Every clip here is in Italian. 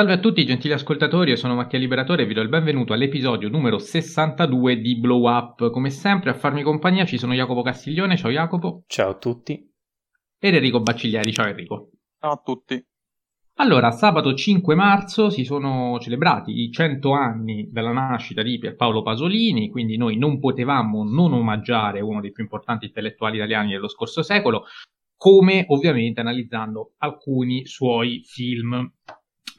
Salve a tutti gentili ascoltatori, io sono Mattia Liberatore e vi do il benvenuto all'episodio numero 62 di Blow Up. Come sempre a farmi compagnia ci sono Jacopo Castiglione, ciao Jacopo. Ciao a tutti. Ed Enrico Bacciglieri, ciao Enrico. Ciao a tutti. Allora, sabato 5 marzo si sono celebrati i 100 anni della nascita di Pierpaolo Pasolini, quindi noi non potevamo non omaggiare uno dei più importanti intellettuali italiani dello scorso secolo, come ovviamente analizzando alcuni suoi film.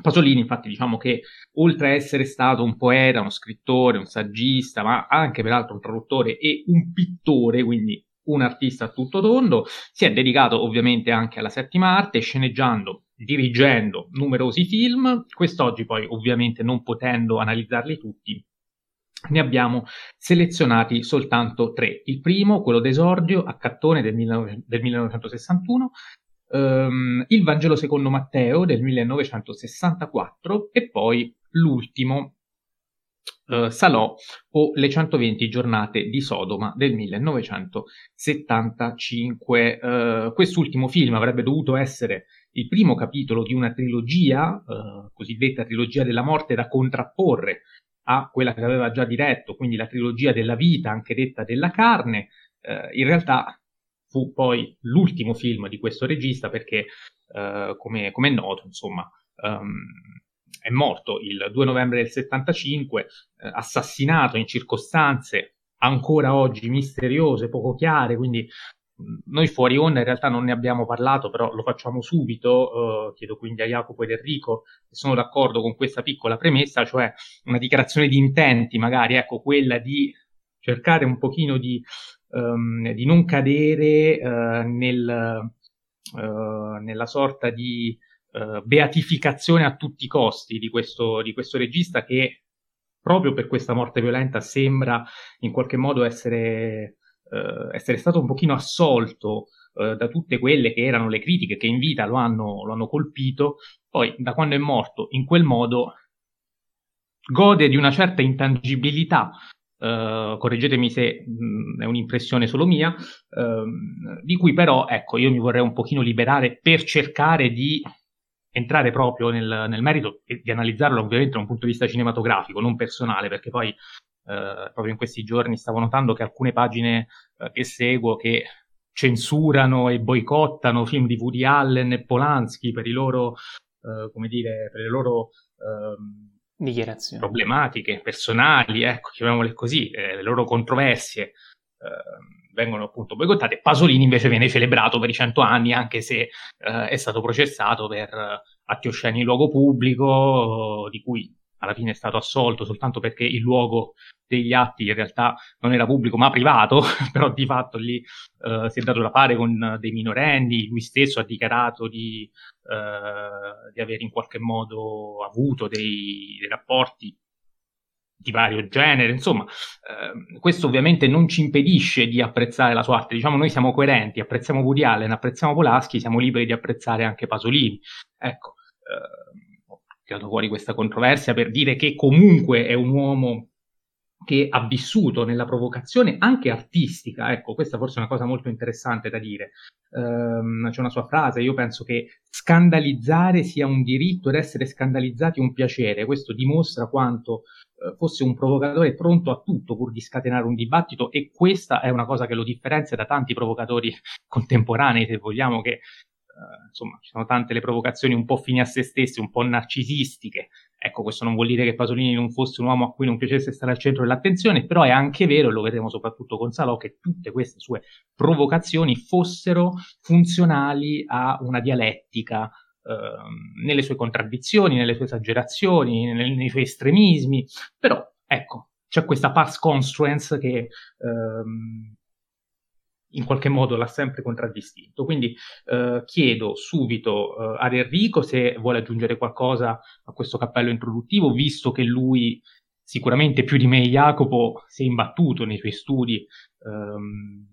Pasolini, infatti, diciamo che oltre a essere stato un poeta, uno scrittore, un saggista, ma anche peraltro un traduttore e un pittore, quindi un artista a tutto tondo, si è dedicato ovviamente anche alla settima arte, sceneggiando, dirigendo numerosi film. Quest'oggi poi, ovviamente, non potendo analizzarli tutti, ne abbiamo selezionati soltanto tre. Il primo, quello d'esordio, a Cattone del, 19, del 1961, um, Il Vangelo secondo Matteo del 1964 e poi l'ultimo, uh, Salò o Le 120 giornate di Sodoma del 1975. Uh, quest'ultimo film avrebbe dovuto essere il primo capitolo di una trilogia, uh, cosiddetta trilogia della morte, da contrapporre a quella che aveva già diretto, quindi la trilogia della vita, anche detta della carne. Eh, in realtà fu poi l'ultimo film di questo regista perché, eh, come, è noto, insomma, um, è morto il 2 novembre del 75, eh, assassinato in circostanze ancora oggi misteriose, poco chiare, quindi noi fuori onda in realtà non ne abbiamo parlato, però lo facciamo subito. Uh, chiedo quindi a Jacopo ed Enrico se sono d'accordo con questa piccola premessa, cioè una dichiarazione di intenti, magari, ecco, quella di cercare un pochino di, um, di non cadere uh, nel, uh, nella sorta di beatificazione a tutti i costi di questo, di questo regista che proprio per questa morte violenta sembra in qualche modo essere essere stato un pochino assolto da tutte quelle che erano le critiche che in vita lo hanno, lo hanno colpito, poi da quando è morto in quel modo gode di una certa intangibilità Uh, correggetemi se mh, mm, è un'impressione solo mia, uh, di cui però, ecco, io mi vorrei un pochino liberare per cercare di entrare proprio nel, nel merito e di analizzarlo ovviamente da un punto di vista cinematografico, non personale, perché poi eh, proprio in questi giorni stavo notando che alcune pagine eh, che seguo che censurano e boicottano film di Woody Allen e Polanski per i loro, eh, come dire, per le loro ehm, dichiarazioni problematiche personali, ecco, chiamiamole così, eh, le loro controversie ehm, vengono appunto boicottate. Pasolini invece viene celebrato per i cento anni, anche se eh, è stato processato per atti osceni in luogo pubblico, di cui alla fine è stato assolto soltanto perché il luogo degli atti in realtà non era pubblico ma privato, però di fatto lì uh, si è dato da fare con dei minorenni, lui stesso ha dichiarato di, uh, di aver in qualche modo avuto dei, dei rapporti di vario genere, insomma, eh, questo ovviamente non ci impedisce di apprezzare la sua arte, diciamo noi siamo coerenti, apprezziamo Woody Allen, apprezziamo Polaschi, siamo liberi di apprezzare anche Pasolini, ecco, eh, tirato fuori questa controversia per dire che comunque è un uomo che ha vissuto nella provocazione anche artistica, ecco, questa forse è una cosa molto interessante da dire. Um, c'è una sua frase, io penso che scandalizzare sia un diritto ed essere scandalizzati un piacere, questo dimostra quanto uh, fosse un provocatore pronto a tutto pur di scatenare un dibattito e questa è una cosa che lo differenzia da tanti provocatori contemporanei, se vogliamo, che insomma, ci sono tante le provocazioni un po' fini a se stesse, un po' narcisistiche. Ecco, questo non vuol dire che Pasolini non fosse un uomo a cui non piacesse stare al centro dell'attenzione, però è anche vero, e lo vedremo soprattutto con Salò, che tutte queste sue provocazioni fossero funzionali a una dialettica uh, nelle sue contraddizioni, nelle sue esagerazioni, nei, nei suoi estremismi. Però, ecco, c'è questa pars construence che uh, in qualche modo l'ha sempre contraddistinto. Quindi eh, chiedo subito eh, ad Enrico se vuole aggiungere qualcosa a questo cappello introduttivo, visto che lui sicuramente più di me Jacopo si è imbattuto nei suoi studi ehm,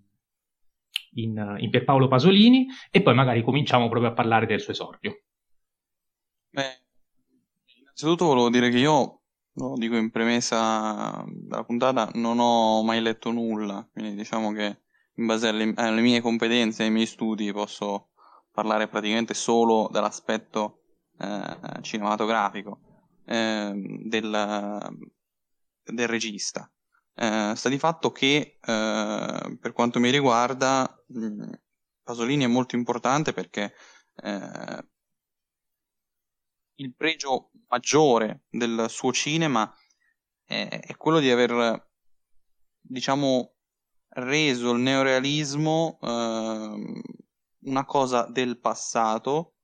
in, in Pierpaolo Pasolini e poi magari cominciamo proprio a parlare del suo esordio. Beh, innanzitutto volevo dire che io, lo dico in premessa della puntata, non ho mai letto nulla, quindi diciamo che in base alle, alle mie competenze ai miei studi posso parlare praticamente solo dall'aspetto eh, cinematografico eh, del, del, regista. Eh, sta di fatto che eh, per quanto mi riguarda mh, Pasolini è molto importante perché eh, il pregio maggiore del suo cinema è, è quello di aver diciamo reso il neorealismo eh, una cosa del passato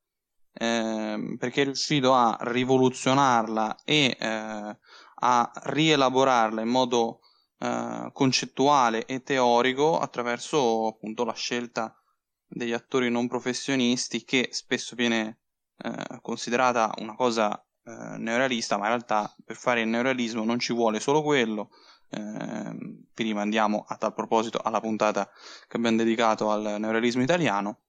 eh, perché è riuscito a rivoluzionarla e eh, a rielaborarla in modo eh, concettuale e teorico attraverso appunto la scelta degli attori non professionisti che spesso viene eh, considerata una cosa eh, neorealista ma in realtà per fare il neorealismo non ci vuole solo quello vi rimandiamo a tal proposito alla puntata che abbiamo dedicato al neorealismo italiano.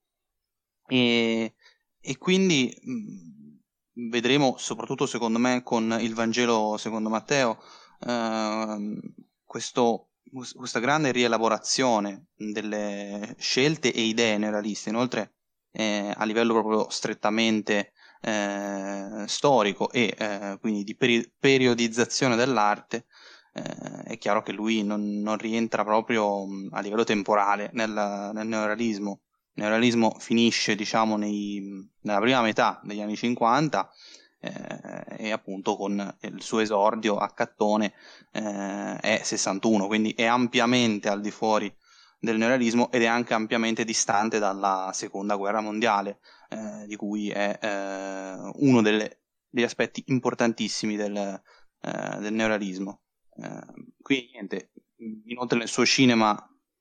E, e quindi mh, vedremo soprattutto secondo me con il Vangelo secondo Matteo eh, questo, questa grande rielaborazione delle scelte e idee neorealiste inoltre eh, a livello proprio strettamente eh, storico e eh, quindi di peri- periodizzazione dell'arte eh, è chiaro che lui non, non rientra proprio a livello temporale nel, nel neorealismo. Il neorealismo finisce, diciamo, nei, nella prima metà degli anni 50 eh, e appunto con il suo esordio a Cattone eh, è 61, quindi è ampiamente al di fuori del neorealismo ed è anche ampiamente distante dalla seconda guerra mondiale, eh, di cui è eh, uno delle, degli aspetti importantissimi del, eh, del neorealismo. Ehm, qui niente, inoltre nel suo cinema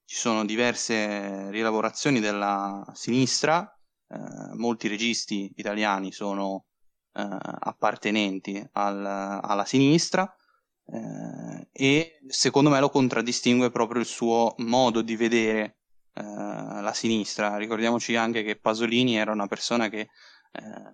ci sono diverse rielaborazioni della sinistra, eh, molti registi italiani sono eh, appartenenti al, alla sinistra eh, e secondo me lo contraddistingue proprio il suo modo di vedere eh, la sinistra. Ricordiamoci anche che Pasolini era una persona che eh,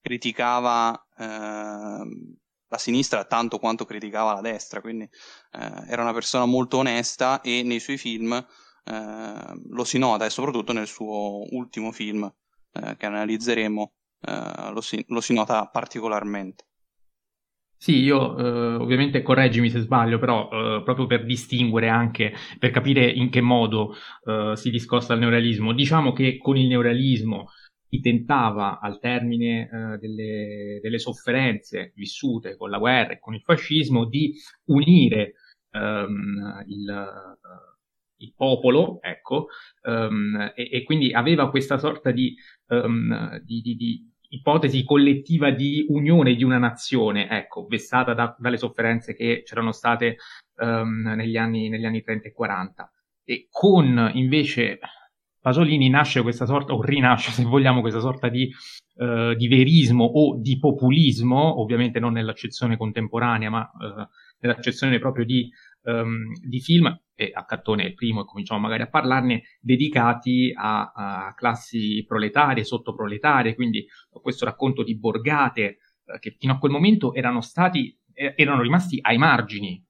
criticava ehm, la sinistra tanto quanto criticava la destra, quindi eh, era una persona molto onesta e nei suoi film eh, lo si nota e soprattutto nel suo ultimo film eh, che analizzeremo eh, lo si, lo, si, nota particolarmente. Sì, io eh, ovviamente correggimi se sbaglio, però eh, proprio per distinguere anche, per capire in che modo si discosta il neorealismo, diciamo che con il neorealismo si tentava al termine eh, delle, delle, sofferenze vissute con la guerra e con il fascismo di unire ehm, il, uh, il, popolo, ecco, um, e, e, quindi aveva questa sorta di, um, di, di, di, ipotesi collettiva di unione di una nazione, ecco, vessata da, dalle sofferenze che c'erano state um, negli, anni, negli anni 30 e 40. E con invece Pasolini nasce questa sorta, o rinasce se vogliamo, questa sorta di, uh, di verismo o di populismo, ovviamente non nell'accezione contemporanea, ma uh, nell'accezione proprio di, um, di, film, e a Cattone è il primo e cominciamo magari a parlarne, dedicati a, a classi proletarie, sottoproletarie, quindi questo racconto di borgate uh, che fino a quel momento erano stati, erano rimasti ai margini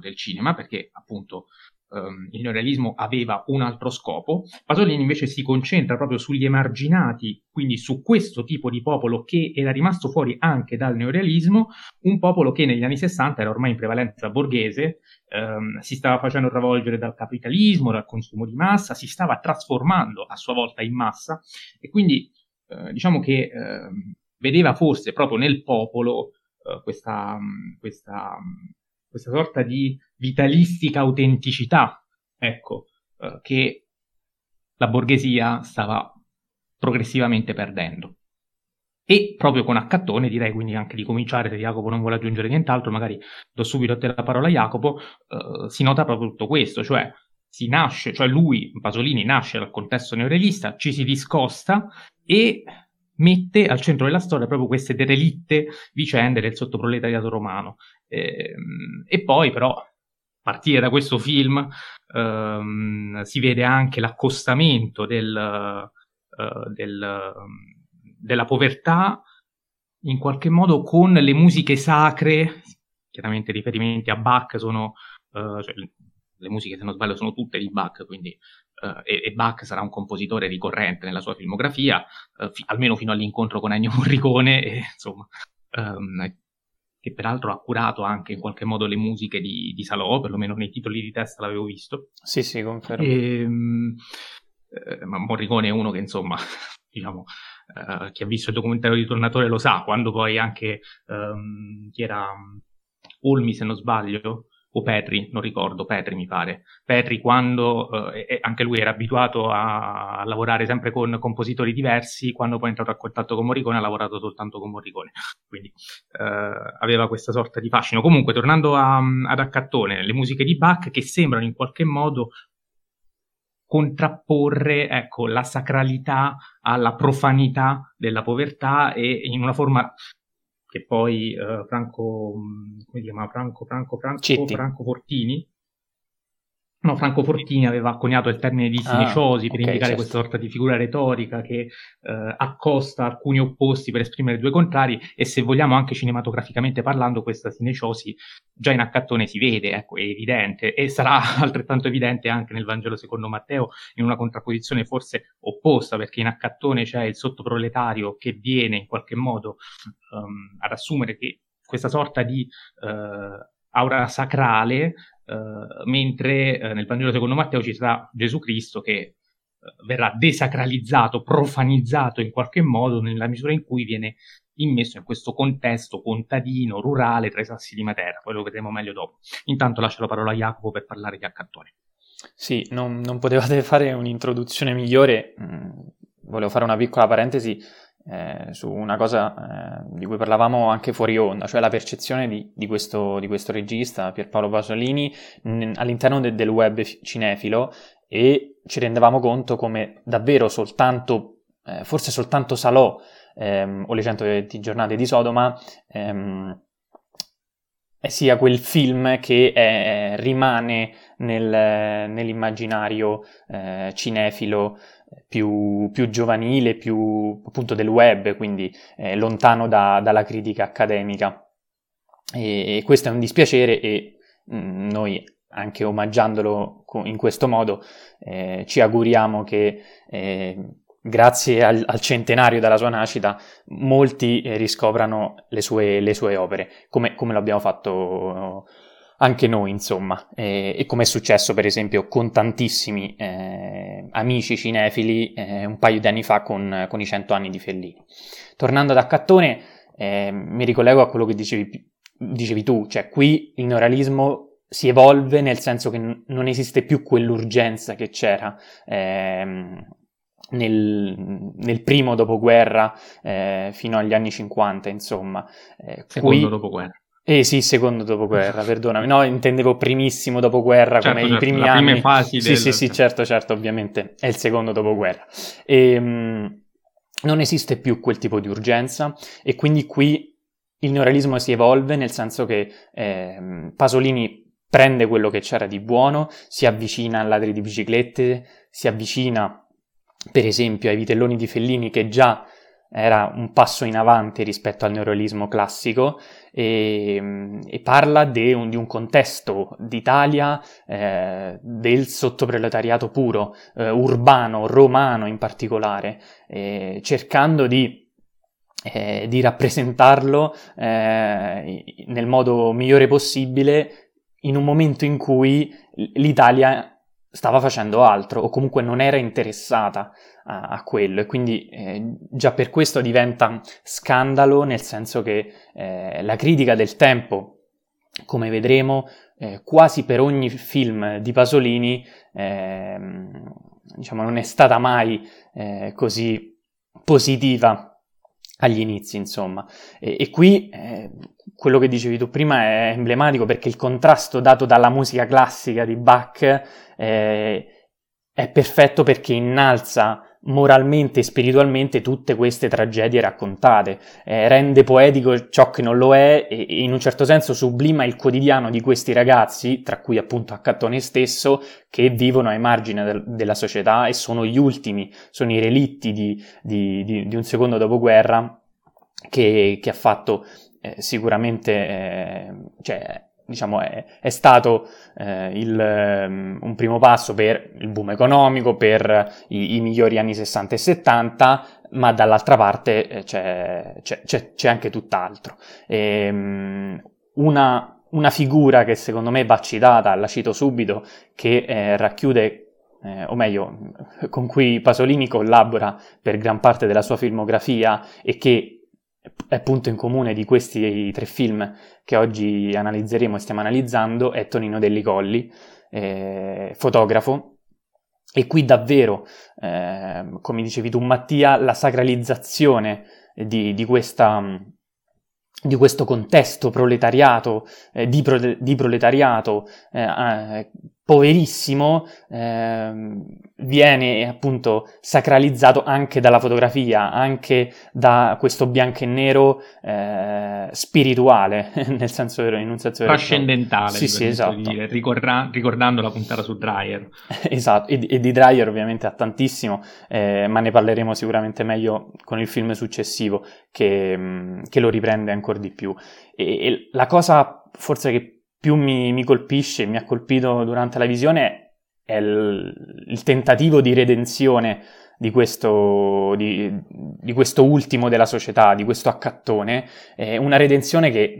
del cinema, perché appunto um, il neorealismo aveva un altro scopo, Pasolini invece si concentra proprio sugli emarginati, quindi su questo tipo di popolo che era rimasto fuori anche dal neorealismo, un popolo che negli anni 60 era ormai in prevalenza borghese, um, si stava facendo travolgere dal capitalismo, dal consumo di massa, si stava trasformando a sua volta in massa e quindi uh, diciamo che uh, vedeva forse proprio nel popolo uh, questa, questa questa sorta di vitalistica autenticità, ecco, eh, che la borghesia stava progressivamente perdendo. E proprio con Accattone direi quindi anche di cominciare, se Jacopo non vuole aggiungere nient'altro, magari do subito a te la parola Jacopo, eh, si nota proprio tutto questo, cioè si nasce, cioè lui, Pasolini, nasce dal contesto neorealista, ci si discosta e mette al centro della storia proprio queste derelitte vicende del sottoproletariato romano. Eh, e poi però, partire da questo film, ehm, si vede anche l'accostamento del, uh, del, della povertà in qualche modo con le musiche sacre, chiaramente riferimenti a Bach sono, uh, cioè, le musiche se non sbaglio sono tutte di Bach, quindi Uh, e, e, Bach sarà un compositore ricorrente nella sua filmografia, uh, fi- almeno fino all'incontro con Ennio Morricone, e, insomma, um, che peraltro ha curato anche in qualche modo le musiche di, di Salò, perlomeno nei titoli di testa l'avevo visto. Sì, sì, confermo. E, um, eh, ma Morricone è uno che, insomma, diciamo, uh, chi ha visto il documentario di Tornatore lo sa, quando poi anche um, chi era Olmi, se non sbaglio, o Petri, non ricordo, Petri mi pare. Petri quando eh, anche lui era abituato a, a, lavorare sempre con compositori diversi, quando poi è entrato a contatto con Morricone ha lavorato soltanto con Morricone, quindi eh, aveva questa sorta di fascino. Comunque, tornando a, ad Accattone, le musiche di Bach che sembrano in qualche modo contrapporre ecco, la sacralità alla profanità della povertà e in una forma che poi uh, Franco, mm, come si chiama? Franco, Franco, Franco, Franco Fortini, No, Franco Fortini aveva coniato il termine di sinesciosi ah, per okay, indicare certo. questa sorta di figura retorica che eh, accosta alcuni opposti per esprimere due contrari e se vogliamo anche cinematograficamente parlando questa sinesciosi già in accattone si vede, ecco, è evidente e sarà altrettanto evidente anche nel Vangelo secondo Matteo in una contrapposizione forse opposta perché in accattone c'è il sottoproletario che viene in qualche modo um, ad assumere che questa sorta di uh, aura sacrale Uh, mentre uh, nel Vangelo secondo Matteo ci sarà Gesù Cristo che uh, verrà desacralizzato, profanizzato in qualche modo nella misura in cui viene immesso in questo contesto contadino, rurale, tra i sassi di Matera. Poi lo vedremo meglio dopo. Intanto lascio la parola a Jacopo per parlare di Accattone. Sì, non, non potevate fare un'introduzione migliore. Mm, volevo fare una piccola parentesi eh, su una cosa eh, di cui parlavamo anche fuori onda, cioè la percezione di, di, questo, di questo, regista, Pierpaolo Pasolini, n- all'interno de- del web cinefilo e ci rendevamo conto come davvero soltanto, eh, forse soltanto Salò ehm, o le 120 giornate di Sodoma ehm, sia quel film che è, rimane nel, nell'immaginario eh, cinefilo più, più, giovanile, più appunto del web, quindi eh, lontano da, dalla critica accademica. E, e, questo è un dispiacere e mh, mm, noi, anche omaggiandolo in questo modo, eh, ci auguriamo che eh, grazie al, al, centenario della sua nascita molti eh, riscoprano le sue, le sue opere, come, come lo abbiamo fatto anche noi, insomma, e, e come è successo per esempio con tantissimi eh, amici cinefili eh, un paio di anni fa con, con, i cento anni di Fellini. Tornando ad Accattone, eh, mi ricollego a quello che dicevi, dicevi, tu, cioè qui il neorealismo si evolve nel senso che non esiste più quell'urgenza che c'era. Ehm, nel, nel, primo dopoguerra eh, fino agli anni 50, insomma. Eh, Secondo qui, dopoguerra. Eh sì, secondo dopoguerra, perdonami. No, intendevo primissimo dopoguerra, certo, come certo, i primi anni. Prime fasi sì, del... sì, sì, certo, certo, ovviamente è il secondo dopoguerra. E, ehm, mh, non esiste più quel tipo di urgenza e quindi qui il neorealismo si evolve nel senso che eh, Pasolini prende quello che c'era di buono, si avvicina al ladri di biciclette, si avvicina per esempio ai vitelloni di Fellini che già era un passo in avanti rispetto al neorealismo classico e, e parla de un, di un contesto d'Italia eh, del sottoproletariato puro, eh, urbano, romano in particolare, eh, cercando di eh, di rappresentarlo eh, nel modo migliore possibile in un momento in cui l'Italia stava facendo altro o comunque non era interessata a, a quello e quindi eh, già per questo diventa scandalo nel senso che eh, la critica del tempo, come vedremo, eh, quasi per ogni film di Pasolini ehm, diciamo, non è stata mai eh, così positiva agli inizi, insomma. E, e qui eh, quello che dicevi tu prima è emblematico perché il contrasto dato dalla musica classica di Bach eh, è perfetto perché innalza moralmente e spiritualmente tutte queste tragedie raccontate, eh, rende poetico ciò che non lo è e, e, in un certo senso sublima il quotidiano di questi ragazzi, tra cui appunto Accattone stesso, che vivono ai margini del, della società e sono gli ultimi, sono i relitti di, di, di, di un secondo dopoguerra che, che ha fatto eh, sicuramente, eh, cioè, diciamo, è, è stato eh, il, um, un primo passo per il boom economico, per i, i, migliori anni 60 e 70, ma dall'altra parte eh, c'è, c'è, c'è, c'è, anche tutt'altro. E, um, una, una, figura che secondo me va citata, la cito subito, che eh, racchiude eh, o meglio, con cui Pasolini collabora per gran parte della sua filmografia e che è punto in comune di questi tre film che oggi analizzeremo e stiamo analizzando, è Tonino Delli Colli, eh, fotografo, e qui davvero, eh, come dicevi tu Mattia, la sacralizzazione di, di questa di questo contesto proletariato, eh, di, pro- di, proletariato eh, eh, poverissimo, eh, viene appunto sacralizzato anche dalla fotografia, anche da questo bianco e nero eh, spirituale, nel senso vero, in un senso vero. Trascendentale, sì, sì, esatto. dire, ricorda- ricordando la puntata su Dreyer. esatto, e, e, di Dreyer ovviamente ha tantissimo, eh, ma ne parleremo sicuramente meglio con il film successivo che, mm, che lo riprende ancora di più. E, e la cosa forse che più mi, mi colpisce, mi ha colpito durante la visione è il, il tentativo di redenzione di questo, di, di questo, ultimo della società, di questo accattone, eh, una redenzione che,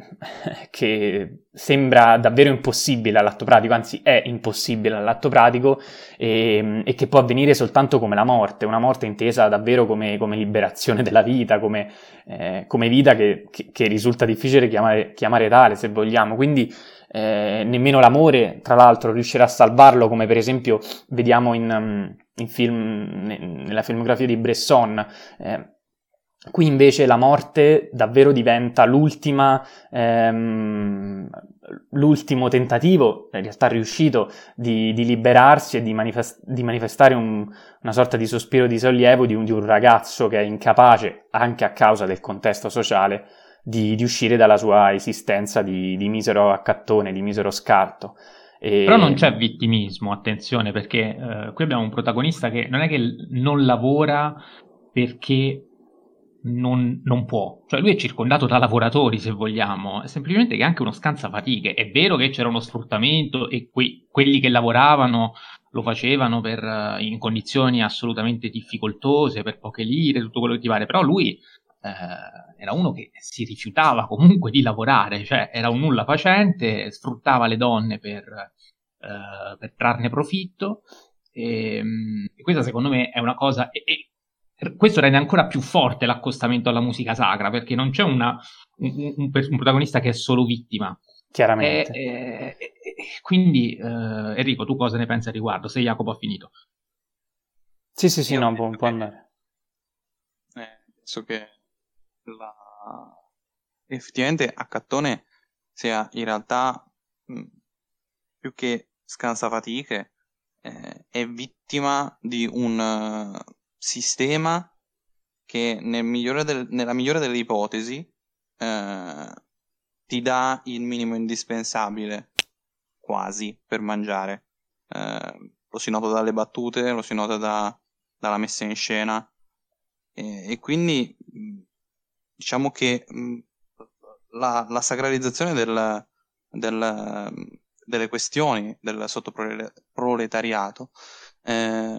che, sembra davvero impossibile all'atto pratico, anzi è impossibile all'atto pratico e, e, che può avvenire soltanto come la morte, una morte intesa davvero come, come liberazione della vita, come, eh, come vita che, che, che, risulta difficile chiamare, chiamare tale se vogliamo. Quindi eh, nemmeno l'amore, tra l'altro, riuscirà a salvarlo, come per esempio vediamo in, mm, in film, nella filmografia di Bresson. Eh, qui invece la morte davvero diventa ehm, l'ultimo tentativo, in realtà riuscito, di, di liberarsi e di, manifest- di manifestare un, una sorta di sospiro di sollievo di un, di un ragazzo che è incapace, anche a causa del contesto sociale, di, di uscire dalla sua esistenza di, di, misero accattone, di misero scarto. E... Però non c'è vittimismo, attenzione, perché eh, qui abbiamo un protagonista che non è che non lavora perché non, non, può. Cioè lui è circondato da lavoratori, se vogliamo, è semplicemente che è anche uno scansafatiche. È vero che c'era uno sfruttamento e que- quelli che lavoravano lo facevano per, uh, in condizioni assolutamente difficoltose, per poche lire, tutto quello che ti pare, però lui eh, era uno che si rifiutava comunque di lavorare, cioè era un nulla facente, sfruttava le donne per, eh, per trarne profitto. E, ehm, e, questa secondo me è una cosa... E, e, questo rende ancora più forte l'accostamento alla musica sacra, perché non c'è una, un, un, un, protagonista che è solo vittima. Chiaramente. E, quindi, eh, Enrico, tu cosa ne pensi al riguardo? Se Jacopo ha finito. Sì, sì, sì, no, può, può andare. Eh, penso che la... effettivamente Accattone sia in realtà più che scansafatiche eh, è vittima di un uh, sistema che nel migliore del, nella migliore delle ipotesi eh, ti dà il minimo indispensabile quasi per mangiare. Eh, lo si nota dalle battute, lo si nota da, dalla messa in scena e, e quindi diciamo che mh, la, la, sacralizzazione del, del, delle questioni del sottoproletariato eh,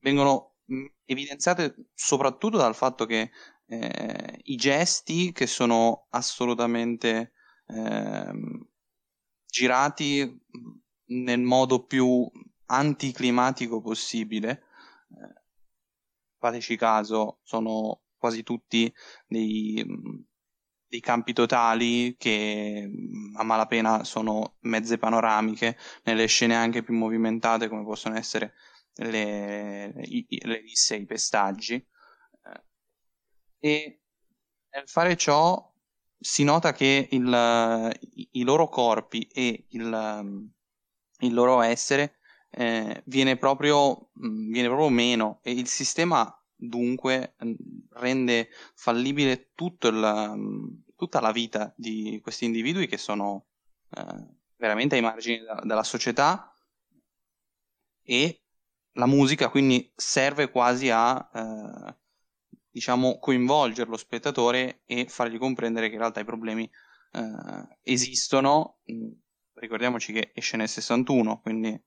vengono evidenziate soprattutto dal fatto che eh, i gesti che sono assolutamente eh, girati nel modo più anticlimatico possibile, eh, fateci caso, sono quasi tutti dei, dei campi totali che a malapena sono mezze panoramiche nelle scene anche più movimentate come possono essere le, le risse e i pestaggi. Eh, e nel fare ciò si nota che il, i, loro corpi e il, il loro essere eh, viene, proprio, viene proprio meno. E il sistema dunque rende fallibile il, tutta la vita di questi individui che sono eh, veramente ai margini da, della società e la musica quindi serve quasi a eh, diciamo coinvolgere lo spettatore e fargli comprendere che in realtà i problemi eh, esistono. Ricordiamoci che esce nel 61, quindi eh,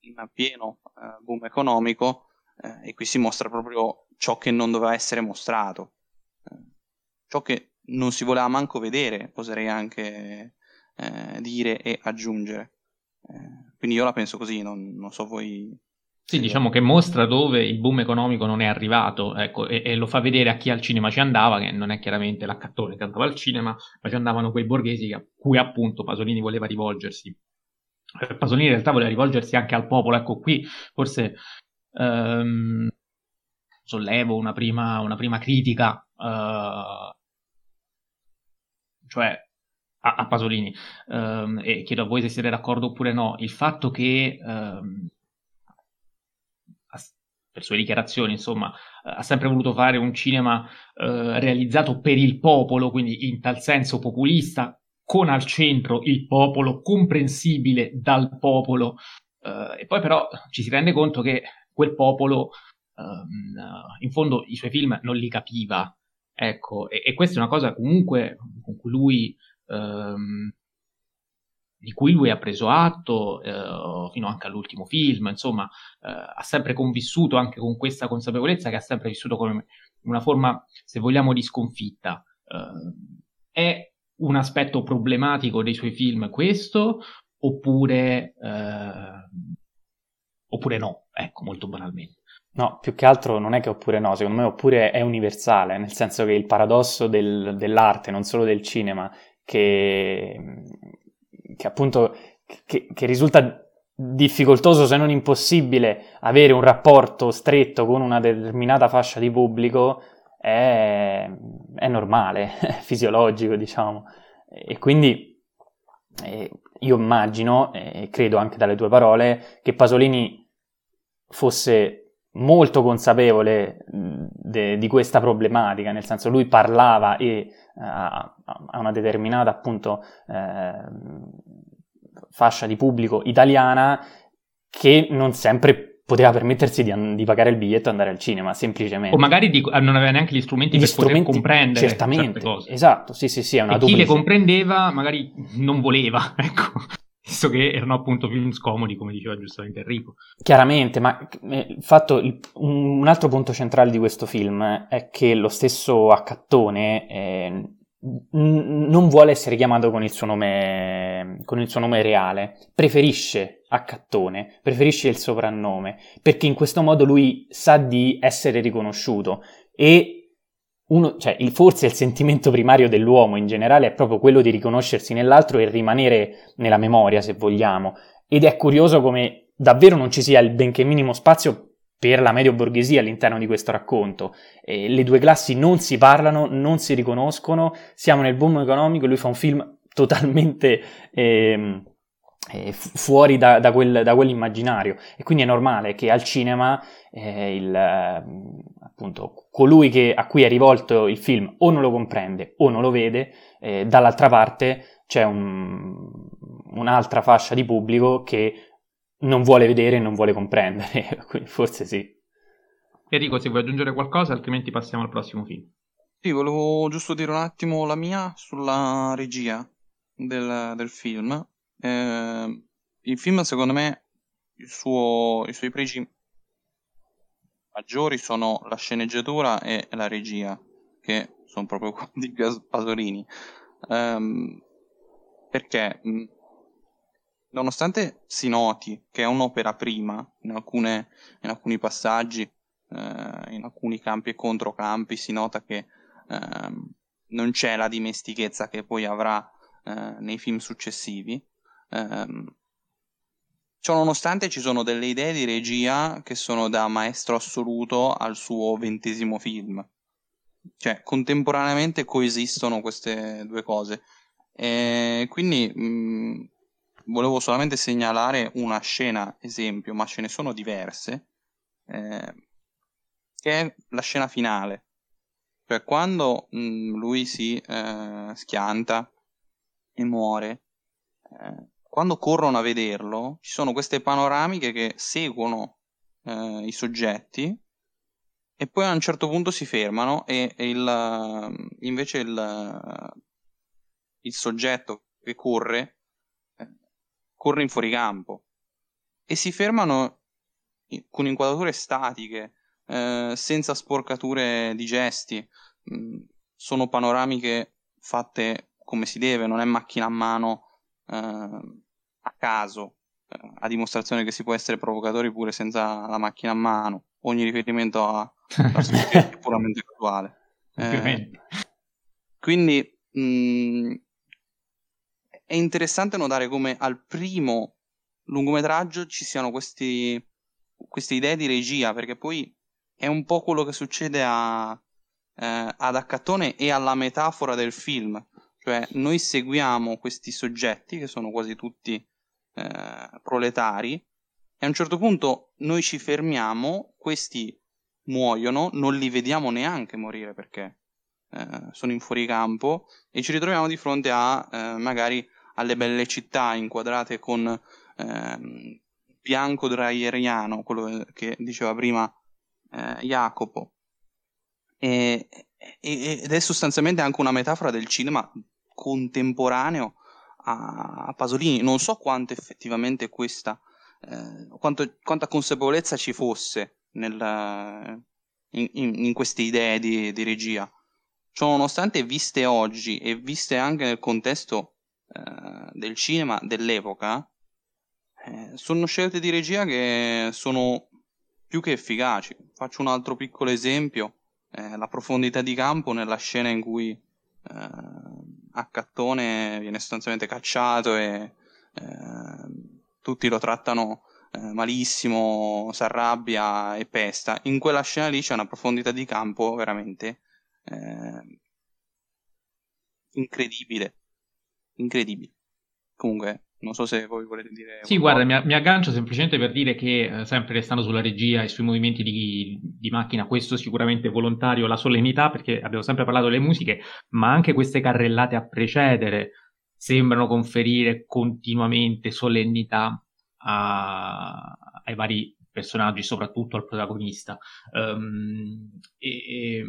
in pieno eh, boom economico, eh, e qui si mostra proprio ciò che non doveva essere mostrato, eh, ciò che non si voleva manco vedere, oserei anche eh, dire e aggiungere. Eh, quindi io la penso così, non, non so voi sì, diciamo che mostra dove il boom economico non è arrivato, ecco, e, e, lo fa vedere a chi al cinema ci andava, che non è chiaramente l'accattone che andava al cinema, ma ci andavano quei borghesi a cui appunto Pasolini voleva rivolgersi. Eh, Pasolini in realtà voleva rivolgersi anche al popolo, ecco qui forse ehm, sollevo una prima, una prima critica, eh, cioè a, a Pasolini, ehm, e chiedo a voi se siete d'accordo oppure no, il fatto che... Ehm, per sue dichiarazioni, insomma, ha sempre voluto fare un cinema eh, realizzato per il popolo, quindi in tal senso populista, con al centro il popolo, comprensibile dal popolo, eh, e poi però ci si rende conto che quel popolo, ehm, in fondo, i suoi film non li capiva, ecco, e, e questa è una cosa comunque con cui lui ehm, di cui lui ha preso atto eh, fino anche all'ultimo film, insomma, eh, ha sempre convissuto anche con questa consapevolezza che ha sempre vissuto come una forma, se vogliamo, di sconfitta. Eh, è un aspetto problematico dei suoi film questo, oppure, eh, oppure no, ecco, molto banalmente. No, più che altro non è che oppure no, secondo me oppure è universale, nel senso che il paradosso del, dell'arte, non solo del cinema, che che appunto che, che risulta difficoltoso se non impossibile avere un rapporto stretto con una determinata fascia di pubblico è, è normale, è fisiologico, diciamo. E quindi eh, io immagino, e credo anche dalle tue parole, che Pasolini fosse molto consapevole de, di questa problematica, nel senso lui parlava e a, a una determinata appunto eh, fascia di pubblico italiana che non sempre poteva permettersi di, di, pagare il biglietto e andare al cinema, semplicemente. O magari di, non aveva neanche gli strumenti gli per strumenti, poter comprendere certamente, esatto, sì, sì, sì, è una e chi le comprendeva magari non voleva, ecco visto che erano appunto film scomodi, come diceva giustamente Enrico. Chiaramente, ma eh, il fatto, il, un altro punto centrale di questo film è che lo stesso Accattone eh, non vuole essere chiamato con il, suo nome, con il suo nome reale, preferisce Accattone, preferisce il soprannome, perché in questo modo lui sa di essere riconosciuto e uno, cioè, il, forse il sentimento primario dell'uomo in generale è proprio quello di riconoscersi nell'altro e rimanere nella memoria, se vogliamo. Ed è curioso come davvero non ci sia il benché minimo spazio per la medio borghesia all'interno di questo racconto. Eh, le due classi non si parlano, non si riconoscono, siamo nel boom economico, lui fa un film totalmente eh, eh, fuori da, da, quel, da, quell'immaginario e quindi è normale che al cinema eh, il, appunto, colui che, a cui è rivolto il film o non lo comprende o non lo vede, eh, dall'altra parte c'è un, un'altra fascia di pubblico che non vuole vedere e non vuole comprendere, quindi forse sì. Enrico, se vuoi aggiungere qualcosa, altrimenti passiamo al prossimo film. Sì, volevo giusto dire un attimo la mia sulla regia del, del film. Eh, il film, secondo me, il suo, i suoi pregi maggiori sono la sceneggiatura e la regia, che sono proprio di Pasolini. Um, perché nonostante si noti che è un'opera prima in, alcune, in alcuni passaggi, eh, in alcuni campi e controcampi, si nota che eh, non c'è la dimestichezza che poi avrà eh, nei film successivi. Ehm, ciò nonostante ci sono delle idee di regia che sono da maestro assoluto al suo ventesimo film. Cioè, contemporaneamente coesistono queste due cose. E quindi mh, volevo solamente segnalare una scena esempio, ma ce ne sono diverse, eh, che è la scena finale. Cioè, quando mh, lui si eh, schianta e muore, eh, quando corrono a vederlo, ci sono queste panoramiche che seguono eh, i soggetti e poi a un certo punto si fermano e, e il, invece il, il soggetto che corre eh, corre in fuoricampo e si fermano con inquadrature statiche, eh, senza sporcature di gesti. Mm, sono panoramiche fatte come si deve, non è macchina a mano eh, caso, eh, a dimostrazione che si può essere provocatori pure senza la macchina a mano. Ogni riferimento a, è puramente casuale. Eh, quindi mh, mm, è interessante notare come al primo lungometraggio ci siano questi, queste idee di regia, perché poi è un po' quello che succede a, eh, ad Accattone e alla metafora del film. Cioè, noi seguiamo questi soggetti, che sono quasi tutti eh, proletari, e a un certo punto noi ci fermiamo, questi muoiono, non li vediamo neanche morire perché eh, sono in fuoricampo, e ci ritroviamo di fronte a eh, magari alle belle città inquadrate con eh, bianco draieriano, quello che diceva prima eh, Jacopo. E, ed è sostanzialmente anche una metafora del cinema contemporaneo a, a Pasolini. Non so quanto effettivamente questa, eh, quanto, quanta consapevolezza ci fosse nel, in, in, in, queste idee di, di regia. Ciò nonostante, viste oggi e viste anche nel contesto eh, del cinema dell'epoca, eh, sono scelte di regia che sono più che efficaci. Faccio un altro piccolo esempio, eh, la profondità di campo nella scena in cui eh, Accattone viene sostanzialmente cacciato e eh, tutti lo trattano eh, malissimo, si arrabbia e pesta. In quella scena lì c'è una profondità di campo veramente eh, incredibile. Incredibile. Comunque, non so se voi volete dire. Sì, guarda, mi, mi, aggancio semplicemente per dire che, eh, sempre restando sulla regia e sui movimenti di, di, macchina, questo sicuramente volontario, la solennità, perché abbiamo sempre parlato delle musiche, ma anche queste carrellate a precedere sembrano conferire continuamente solennità a, ai vari personaggi, soprattutto al protagonista. Um, e,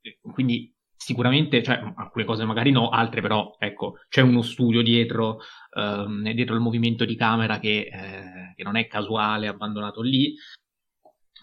e, quindi sicuramente, cioè, alcune cose magari no, altre però, ecco, c'è uno studio dietro, ehm, dietro il movimento di camera che, eh, che non è casuale, abbandonato lì,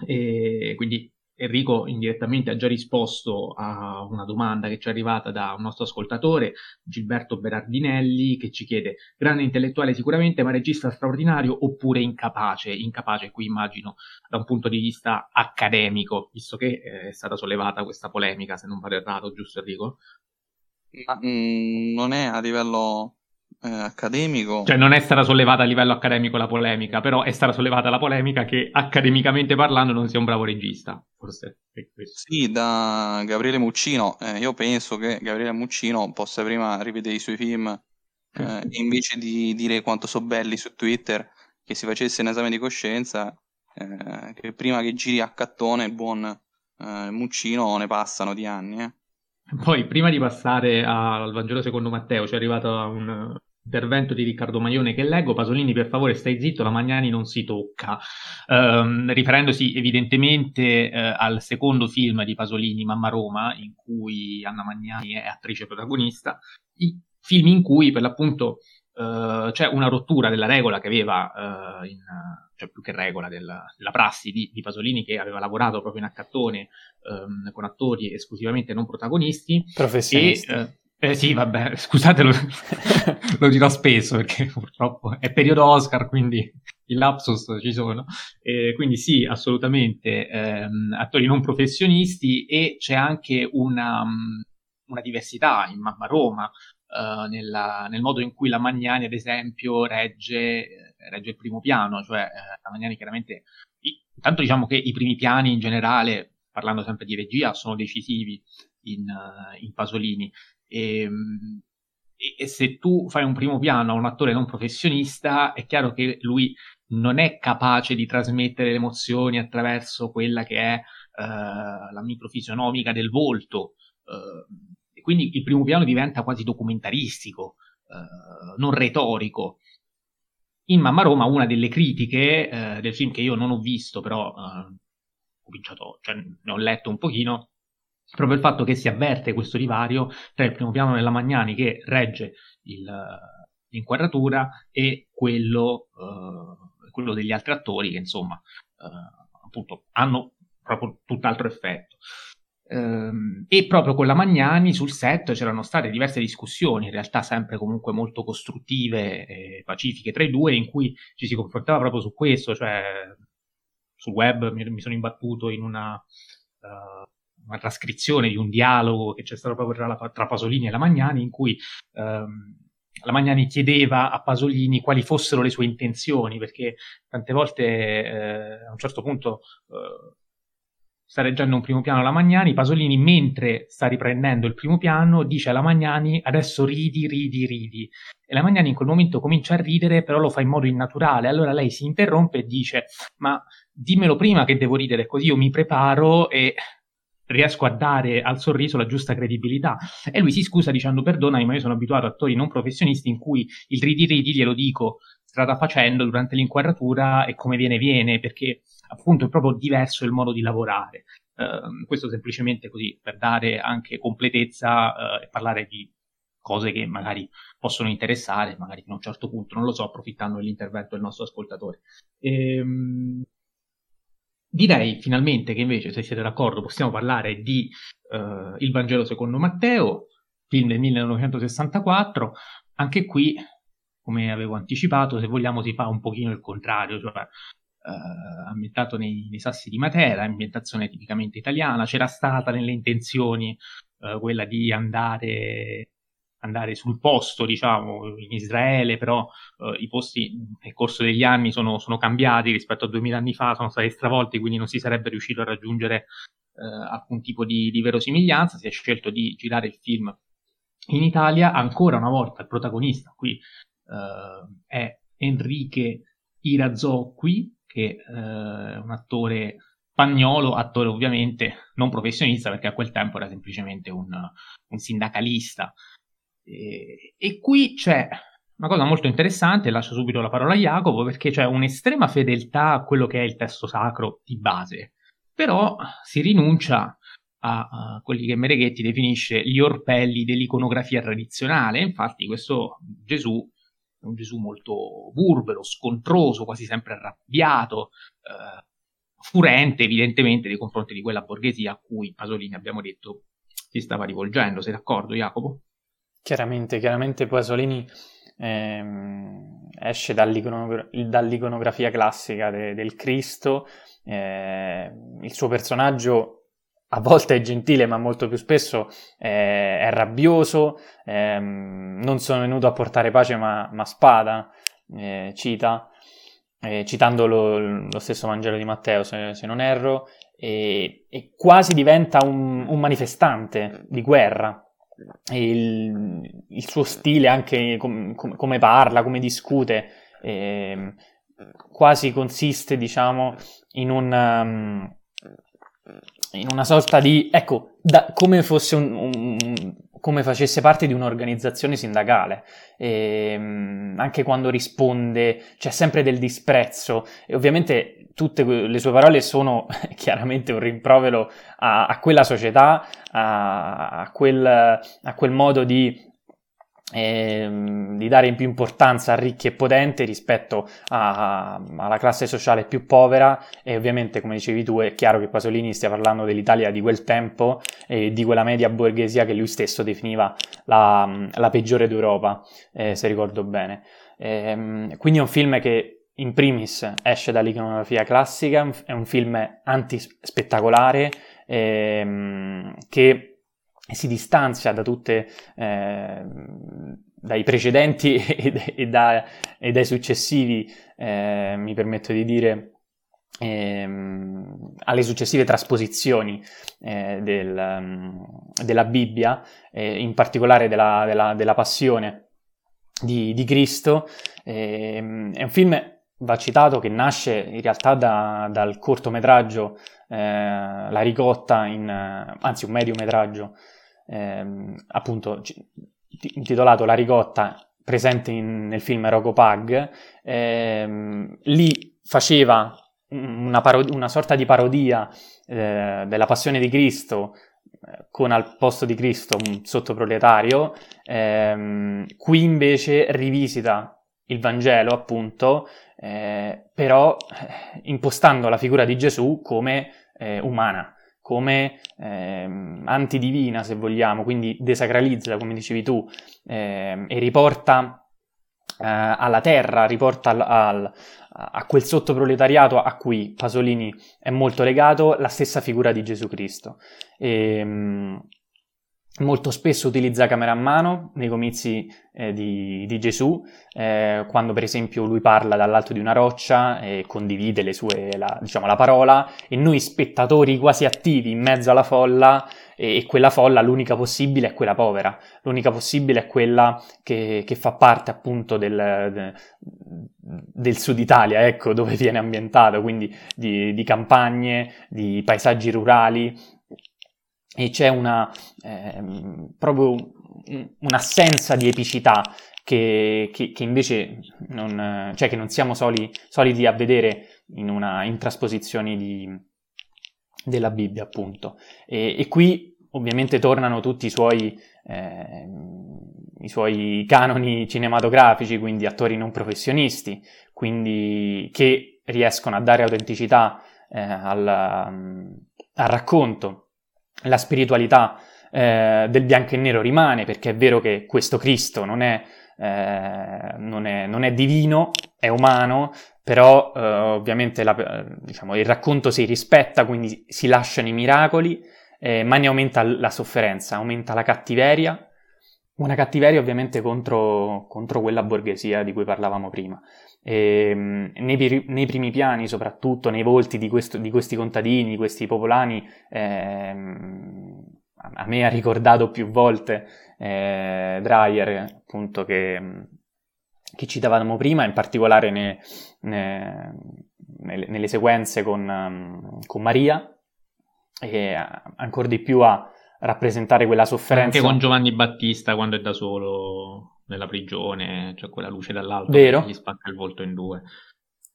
e quindi Enrico indirettamente ha già risposto a una domanda che ci è arrivata da un nostro ascoltatore, Gilberto Berardinelli, che ci chiede: grande intellettuale sicuramente, ma regista straordinario oppure incapace? Incapace, qui immagino da un punto di vista accademico, visto che eh, è stata sollevata questa polemica, se non vado errato, giusto Enrico? Ma, mh, mm, non è a livello eh, accademico. Cioè non è stata sollevata a livello accademico la polemica, però è stata sollevata la polemica che accademicamente parlando non sia un bravo regista, forse. Sì, da Gabriele Muccino. Eh, io penso che Gabriele Muccino possa prima rivedere i suoi film eh, invece di dire quanto sono belli su Twitter, che si facesse un esame di coscienza, eh, che prima che giri a cattone il buon eh, Muccino ne passano di anni. Eh. Poi, prima di passare al Vangelo secondo Matteo, ci è arrivato un, intervento di Riccardo Maione che leggo, Pasolini per favore stai zitto, la Magnani non si tocca, ehm, riferendosi evidentemente eh, al secondo film di Pasolini, Mamma Roma, in cui Anna Magnani è attrice protagonista, i film in cui per l'appunto eh, c'è una rottura della regola che aveva, eh, in, cioè più che regola, della, della prassi di, di, Pasolini che aveva lavorato proprio in accattone ehm, con attori esclusivamente non protagonisti. Professionisti. E, eh, eh sì, vabbè, scusate, lo, dirò spesso perché purtroppo è periodo Oscar, quindi i lapsus ci sono. Eh, quindi sì, assolutamente, ehm, attori non professionisti e c'è anche una, una diversità in Mamma Roma, eh, nella, nel modo in cui la Magnani, ad esempio, regge, regge il primo piano, cioè eh, la Magnani chiaramente... Intanto diciamo che i primi piani in generale, parlando sempre di regia, sono decisivi in, in Pasolini Ehm, e, e, se tu fai un primo piano a un attore non professionista, è chiaro che lui non è capace di trasmettere le emozioni attraverso quella che è uh, la microfisionomica del volto. Uh, e quindi il primo piano diventa quasi documentaristico, uh, non retorico. In Mamma Roma, una delle critiche del film che io non ho visto, però ho cominciato, cioè ne ho letto un pochino, proprio il fatto che si avverte questo divario tra il primo piano della Magnani che regge il, l'inquadratura e quello, uh, quello, degli altri attori che insomma uh, appunto hanno proprio tutt'altro effetto. Um, e proprio con la Magnani sul set c'erano state diverse discussioni, in realtà sempre comunque molto costruttive e pacifiche tra i due, in cui ci si confrontava proprio su questo, cioè sul web mi, mi sono imbattuto in una, uh, una, trascrizione di un dialogo che c'è stato proprio tra, la, tra Pasolini e la Magnani, in cui um, la Magnani chiedeva a Pasolini quali fossero le sue intenzioni, perché tante volte eh, a un certo punto eh, sta reggendo un primo piano la Magnani, Pasolini mentre sta riprendendo il primo piano dice alla Magnani adesso ridi, ridi, ridi. E la Magnani in quel momento comincia a ridere, però lo fa in modo innaturale, allora lei si interrompe e dice ma dimmelo prima che devo ridere, così io mi preparo e riesco a dare al sorriso la giusta credibilità. E lui si scusa dicendo perdonami, ma io sono abituato a attori non professionisti in cui il ridi ridi glielo dico strada facendo durante l'inquadratura e come viene viene, perché appunto è proprio diverso il modo di lavorare. Uh, questo semplicemente così per dare anche completezza uh, e parlare di cose che magari possono interessare, magari a un certo punto, non lo so, approfittando dell'intervento del nostro ascoltatore. Ehm, Direi finalmente che invece, se siete d'accordo, possiamo parlare di uh, Il Vangelo secondo Matteo, film del 1964. Anche qui, come avevo anticipato, se vogliamo si fa un pochino il contrario, cioè uh, ambientato nei, nei, Sassi di Matera, ambientazione tipicamente italiana. C'era stata nelle intenzioni uh, quella di andare andare sul posto, diciamo, in Israele, però eh, i posti nel corso degli anni sono, sono, cambiati rispetto a 2000 anni fa, sono stati stravolti, quindi non si sarebbe riuscito a raggiungere eh, alcun tipo di, di, verosimiglianza. Si è scelto di girare il film in Italia. Ancora una volta il protagonista qui eh, è Enrique Irazocqui, che è un attore spagnolo, attore ovviamente non professionista perché a quel tempo era semplicemente un, un sindacalista e, e qui c'è una cosa molto interessante, lascio subito la parola a Jacopo, perché c'è un'estrema fedeltà a quello che è il testo sacro di base, però si rinuncia a, a quelli che Mereghetti definisce gli orpelli dell'iconografia tradizionale. Infatti questo Gesù un Gesù molto burbero, scontroso, quasi sempre arrabbiato, eh, furente evidentemente nei confronti di quella borghesia a cui Pasolini, abbiamo detto, si stava rivolgendo. Sei d'accordo Jacopo? Chiaramente, chiaramente Pasolini ehm, esce dall'iconogra- dall'iconografia classica de- del Cristo, eh, il suo personaggio a volte è gentile ma molto più spesso è, è rabbioso, ehm, non sono venuto a portare pace ma, ma spada, eh, cita, eh, citando lo, lo, stesso Vangelo di Matteo se, se non erro, e, e, quasi diventa un, un manifestante di guerra, il, il, suo stile, anche com, com, come parla, come discute, eh, quasi consiste, diciamo, in una, um, in una sorta di, ecco, da, come fosse un, un, come facesse parte di un'organizzazione sindacale. E, um, anche quando risponde c'è sempre del disprezzo e ovviamente tutte le sue parole sono chiaramente un rimprovero a, a quella società, a, a, quel, a, quel, modo di, eh, di, dare più importanza a ricchi e potenti rispetto alla classe sociale più povera e ovviamente come dicevi tu è chiaro che Pasolini stia parlando dell'Italia di quel tempo e di quella media borghesia che lui stesso definiva la, la peggiore d'Europa, eh, se ricordo bene. Eh, quindi è un film che in primis esce dall'iconografia classica, è un film antispettacolare ehm, che si distanzia da tutte, eh, dai precedenti e, e, da, e, dai successivi, eh, mi permetto di dire, ehm, alle successive trasposizioni eh, del, della Bibbia, eh, in particolare della, della, della Passione di, di Cristo. Ehm, è un film va citato che nasce in realtà da, dal cortometraggio eh, La ricotta, in, anzi un mediometraggio eh, appunto intitolato La ricotta presente in, nel film Rogo Pug, eh, lì faceva una, parod- una, sorta di parodia eh, della passione di Cristo con al posto di Cristo un sottoproletario, ehm, qui invece rivisita il Vangelo, appunto, eh, però eh, impostando la figura di Gesù come eh, umana, come ehm, antidivina, se vogliamo, quindi desacralizza, come dicevi tu, ehm, e riporta eh, alla terra, riporta al, al, a quel sottoproletariato a cui Pasolini è molto legato, la stessa figura di Gesù Cristo. E, ehm, molto spesso utilizza camera a mano nei comizi eh, di, di, Gesù, eh, quando per esempio lui parla dall'alto di una roccia e condivide sue, la, diciamo, la parola, e noi spettatori quasi attivi in mezzo alla folla, e, e, quella folla l'unica possibile è quella povera, l'unica possibile è quella che, che fa parte appunto del, de, del sud Italia, ecco, dove viene ambientato, quindi di, di campagne, di paesaggi rurali, e c'è una, eh, proprio un'assenza di epicità che, che, che invece non, cioè che non siamo soli, soliti a vedere in, una, in trasposizioni di, della Bibbia, appunto. E, e, qui ovviamente tornano tutti i suoi, eh, i suoi canoni cinematografici, quindi attori non professionisti, quindi che riescono a dare autenticità eh, al, al racconto la spiritualità eh, del bianco e nero rimane, perché è vero che questo Cristo non è, eh, non è, non è divino, è umano, però eh, ovviamente la, diciamo, il racconto si rispetta, quindi si lasciano i miracoli, eh, ma ne aumenta la sofferenza, aumenta la cattiveria, una cattiveria ovviamente contro, contro quella borghesia di cui parlavamo prima. Ehm, nei, nei, primi piani, soprattutto nei volti di, questo, di questi contadini, di questi popolani, ehm, a me ha ricordato più volte eh, Dreyer, appunto, che, che, citavamo prima, in particolare ne, ne, nelle, nelle, sequenze con, con Maria, e ancora di più a rappresentare quella sofferenza. Anche con Giovanni Battista quando è da solo nella prigione, c'è cioè quella luce dall'alto vero. che gli spacca il volto in due.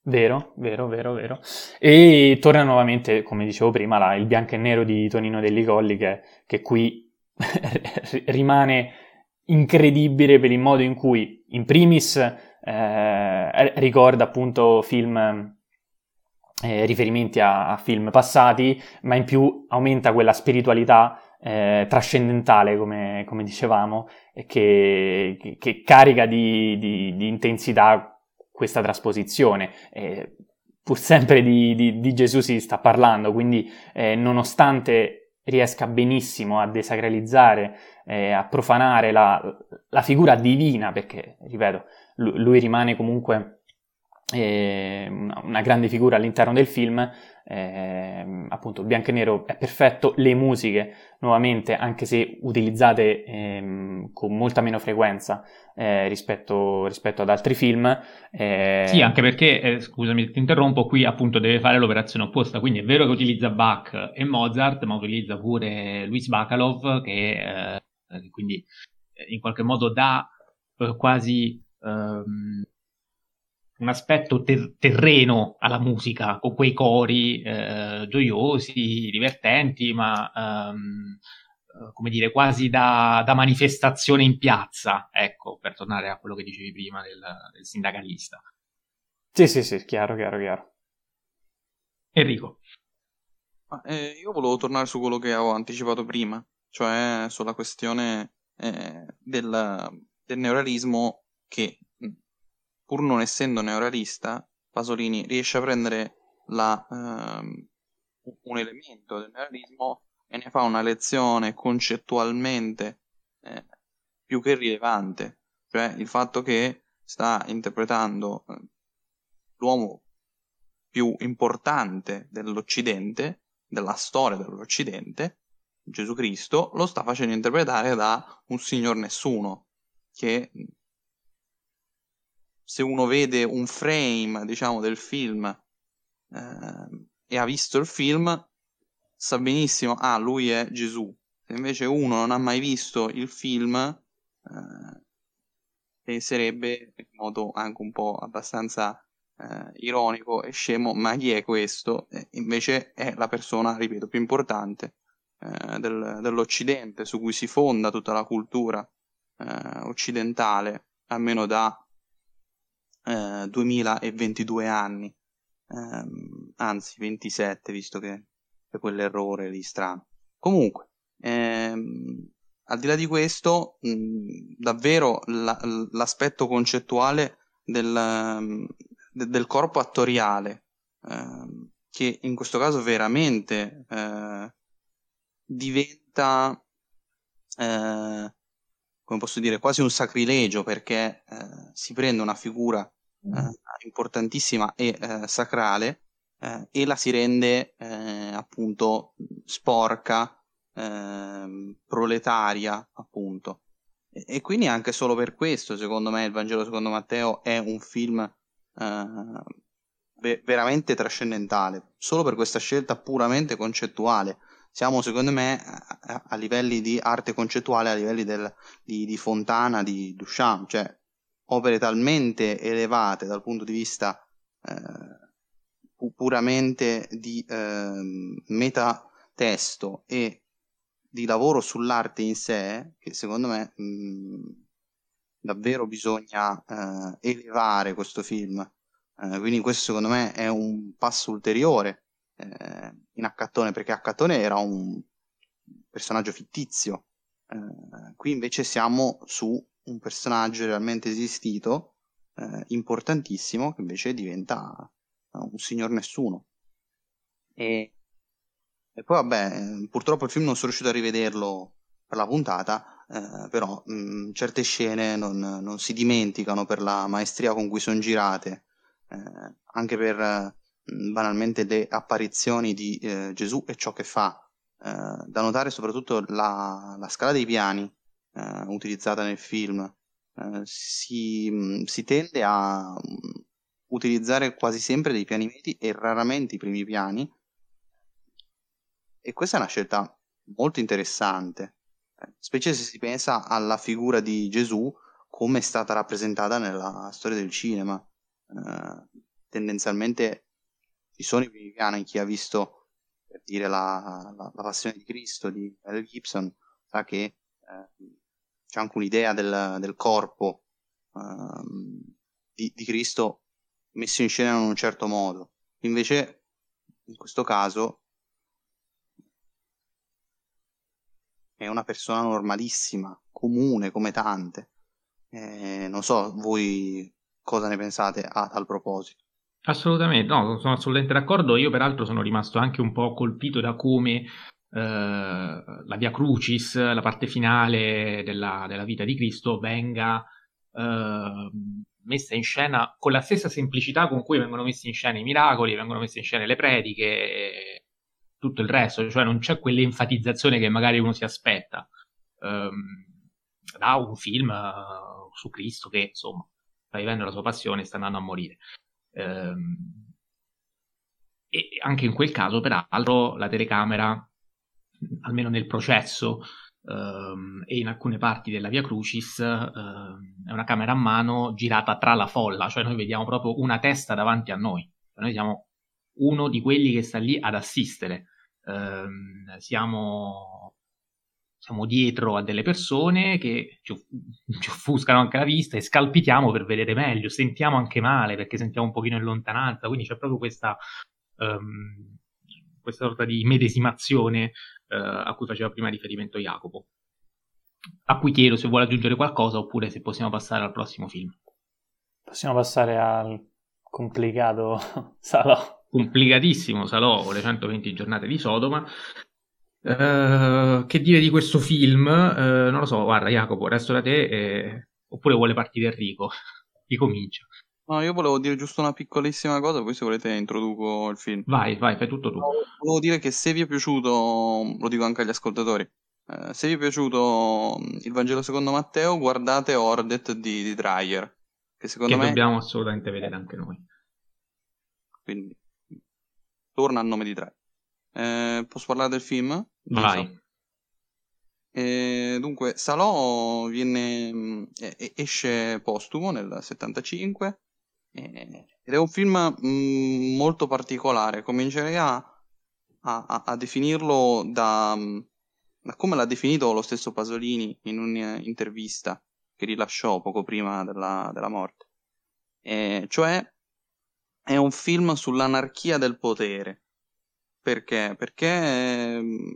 Vero, vero, vero, vero. E torna nuovamente, come dicevo prima, la, il bianco e nero di Tonino Delli Colli che, che qui rimane incredibile per il modo in cui, in primis, eh, ricorda appunto film eh, riferimenti a, a, film passati, ma in più aumenta quella spiritualità eh, trascendentale, come, come dicevamo, che, che, carica di, di, di, intensità questa trasposizione. Eh, pur sempre di, di, Gesù si sta parlando, quindi eh, nonostante riesca benissimo a desacralizzare, eh, a profanare la, la, figura divina, perché, ripeto, lui, lui rimane comunque eh, una grande figura all'interno del film, eh, appunto bianco e nero è perfetto, le musiche nuovamente anche se utilizzate ehm, con molta meno frequenza eh, rispetto, rispetto, ad altri film. Eh... Sì, anche perché, eh, scusami ti interrompo, qui appunto deve fare l'operazione opposta, quindi è vero che utilizza Bach e Mozart, ma utilizza pure Luis Bacalov che eh, quindi in qualche modo dà eh, quasi... Um, un aspetto ter- terreno alla musica, con quei cori eh, gioiosi, divertenti, ma ehm, eh, come dire, quasi da, da, manifestazione in piazza, ecco, per tornare a quello che dicevi prima del, del sindacalista. Sì, sì, sì, chiaro, chiaro, chiaro. Enrico. Eh, io volevo tornare su quello che avevo anticipato prima, cioè sulla questione eh, del, del neorealismo che pur non essendo neorealista, Pasolini riesce a prendere la, ehm, un elemento del neorealismo e ne fa una lezione concettualmente eh, più che rilevante, cioè il fatto che sta interpretando eh, l'uomo più importante dell'Occidente, della storia dell'Occidente, Gesù Cristo, lo sta facendo interpretare da un signor nessuno, che se uno vede un frame, diciamo, del film eh, e ha visto il film, sa benissimo, ah, lui è Gesù. Se invece uno non ha mai visto il film, eh, penserebbe in modo anche un po' abbastanza eh, ironico e scemo, ma chi è questo? E invece è la persona, ripeto, più importante eh, del, dell'Occidente, su cui si fonda tutta la cultura eh, occidentale, almeno da 2022 anni, ehm, anzi 27, visto che c'è quell'errore lì strano. Comunque, ehm, al di là di questo, mh, davvero la, l'aspetto concettuale del, del corpo attoriale, eh, che in questo caso veramente eh, diventa, eh, come posso dire, quasi un sacrilegio perché eh, si prende una figura eh, importantissima e eh, sacrale e la si rende appunto sporca, ehm, proletaria, appunto. E, e, quindi anche solo per questo, secondo me, il Vangelo secondo Matteo è un film ve- veramente trascendentale, solo per questa scelta puramente concettuale. Siamo, secondo me, a, a livelli di arte concettuale, a livelli del, di, di, Fontana, di Duchamp, cioè opere talmente elevate dal punto di vista eh, puramente di eh, metatesto e di lavoro sull'arte in sé, che secondo me mh, davvero bisogna eh, elevare questo film. Eh, quindi questo secondo me è un passo ulteriore eh, in Accattone, perché Accattone era un personaggio fittizio. Eh, qui invece siamo su un personaggio realmente esistito, eh, importantissimo, che invece diventa eh, un signor nessuno. E, e poi vabbè, purtroppo il film non sono riuscito a rivederlo per la puntata, eh, però mh, certe scene non, non, si dimenticano per la maestria con cui sono girate eh, anche per mm, banalmente le apparizioni di eh, Gesù e ciò che fa. Eh, da notare soprattutto la, la scala dei piani eh, utilizzata nel film. Eh, si, si, tende a utilizzare quasi sempre dei piani medi e raramente i primi piani. E questa è una scelta molto interessante, specie se si pensa alla figura di Gesù come è stata rappresentata nella storia del cinema. Eh, tendenzialmente ci sono i primi piani chi ha visto per dire la, la, la passione di Cristo di Mel Gibson sa che eh, c'è anche un'idea del, del corpo eh, di, di, Cristo messo in scena in un certo modo invece in questo caso è una persona normalissima comune come tante eh, non so voi cosa ne pensate a tal proposito. Assolutamente, no, sono assolutamente d'accordo. Io, peraltro, sono rimasto anche un po' colpito da come eh, la Via Crucis, la parte finale della, della vita di Cristo, venga eh, messa in scena con la stessa semplicità con cui vengono messi in scena i miracoli, vengono messe in scena le prediche e tutto il resto, cioè non c'è quell'enfatizzazione che magari uno si aspetta eh, da un film uh, su Cristo che, insomma, sta vivendo la sua passione e sta andando a morire. Ehm, e anche in quel caso, peraltro, la telecamera, almeno nel processo ehm, e in alcune parti della Via Crucis, ehm, è una camera a mano girata tra la folla, cioè noi vediamo proprio una testa davanti a noi. Cioè noi siamo uno di quelli che sta lì ad assistere. Siamo siamo dietro a delle persone che ci, offuscano anche la vista e scalpitiamo per vedere meglio, sentiamo anche male perché sentiamo un pochino in lontananza, quindi c'è proprio questa, um, questa sorta di medesimazione uh, a cui faceva prima riferimento Jacopo. A cui chiedo se vuole aggiungere qualcosa oppure se possiamo passare al prossimo film. Possiamo passare al complicato Salò. Complicatissimo Salò, le 120 giornate di Sodoma, Uh, che dire di questo film? Uh, non lo so, guarda Jacopo, resto da te e... oppure vuole partire Enrico? Ricomincia. No, io volevo dire giusto una piccolissima cosa, poi se volete introduco il film. Vai, vai, fai tutto tu. Volevo dire che se vi è piaciuto, lo dico anche agli ascoltatori, eh, se vi è piaciuto mm, il Vangelo secondo Matteo, guardate Ordet di, di Dreyer, che secondo che me... dobbiamo assolutamente vedere anche noi. Quindi, torna a nome di Dreyer. Eh, posso parlare del film? Vai. E, dunque, Salò viene, esce postumo nel 75 ed è un film mh, molto particolare. Comincerei a, a, a definirlo da, da come l'ha definito lo stesso Pasolini in un'intervista che rilasciò poco prima della, della morte. E cioè è un film sull'anarchia del potere. Perché? Perché ehm,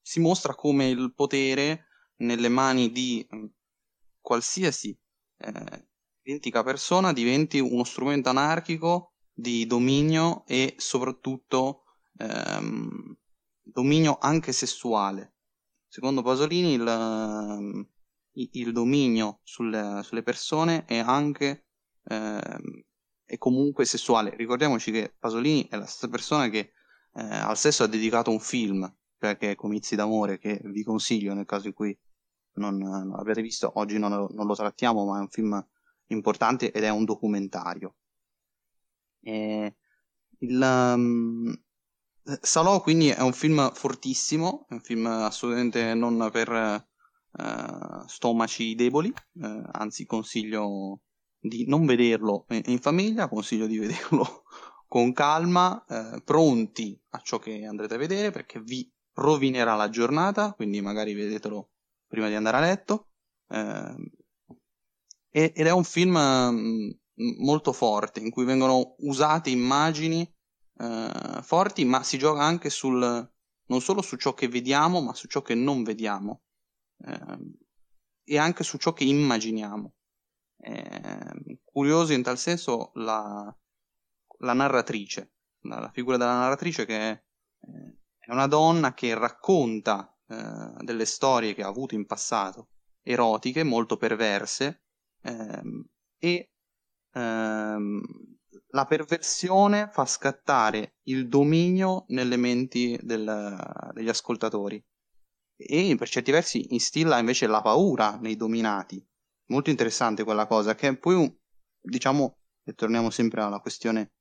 si mostra come il potere nelle mani di mm, qualsiasi eh, identica persona diventi uno strumento anarchico di dominio e soprattutto ehm, dominio anche sessuale. Secondo Pasolini il, ehm, il dominio sulle, sulle, persone è anche ehm, è comunque sessuale. Ricordiamoci che Pasolini è la stessa persona che eh, al sesso ha dedicato un film, cioè che è Comizi d'amore, che vi consiglio nel caso in cui non, non l'abbiate visto. Oggi non, non, lo trattiamo, ma è un film importante ed è un documentario. E il, um, Salò quindi è un film fortissimo, è un film assolutamente non per uh, stomaci deboli, uh, anzi consiglio di non vederlo in famiglia, consiglio di vederlo con calma, uh, pronti a ciò che andrete a vedere perché vi rovinerà la giornata, quindi magari vedetelo prima di andare a letto. Ehm, ed è un film mm, molto forte in cui vengono usate immagini eh, forti, ma si gioca anche sul, non solo su ciò che vediamo, ma su ciò che non vediamo eh, e anche su ciò che immaginiamo. Eh, curioso in tal senso la, la narratrice, la, la, figura della narratrice che è, eh, è una donna che racconta eh, delle storie che ha avuto in passato, erotiche, molto perverse, ehm, e ehm, la perversione fa scattare il dominio nelle menti del, degli ascoltatori e per certi versi instilla invece la paura nei dominati. Molto interessante quella cosa, che poi, diciamo, e torniamo sempre alla questione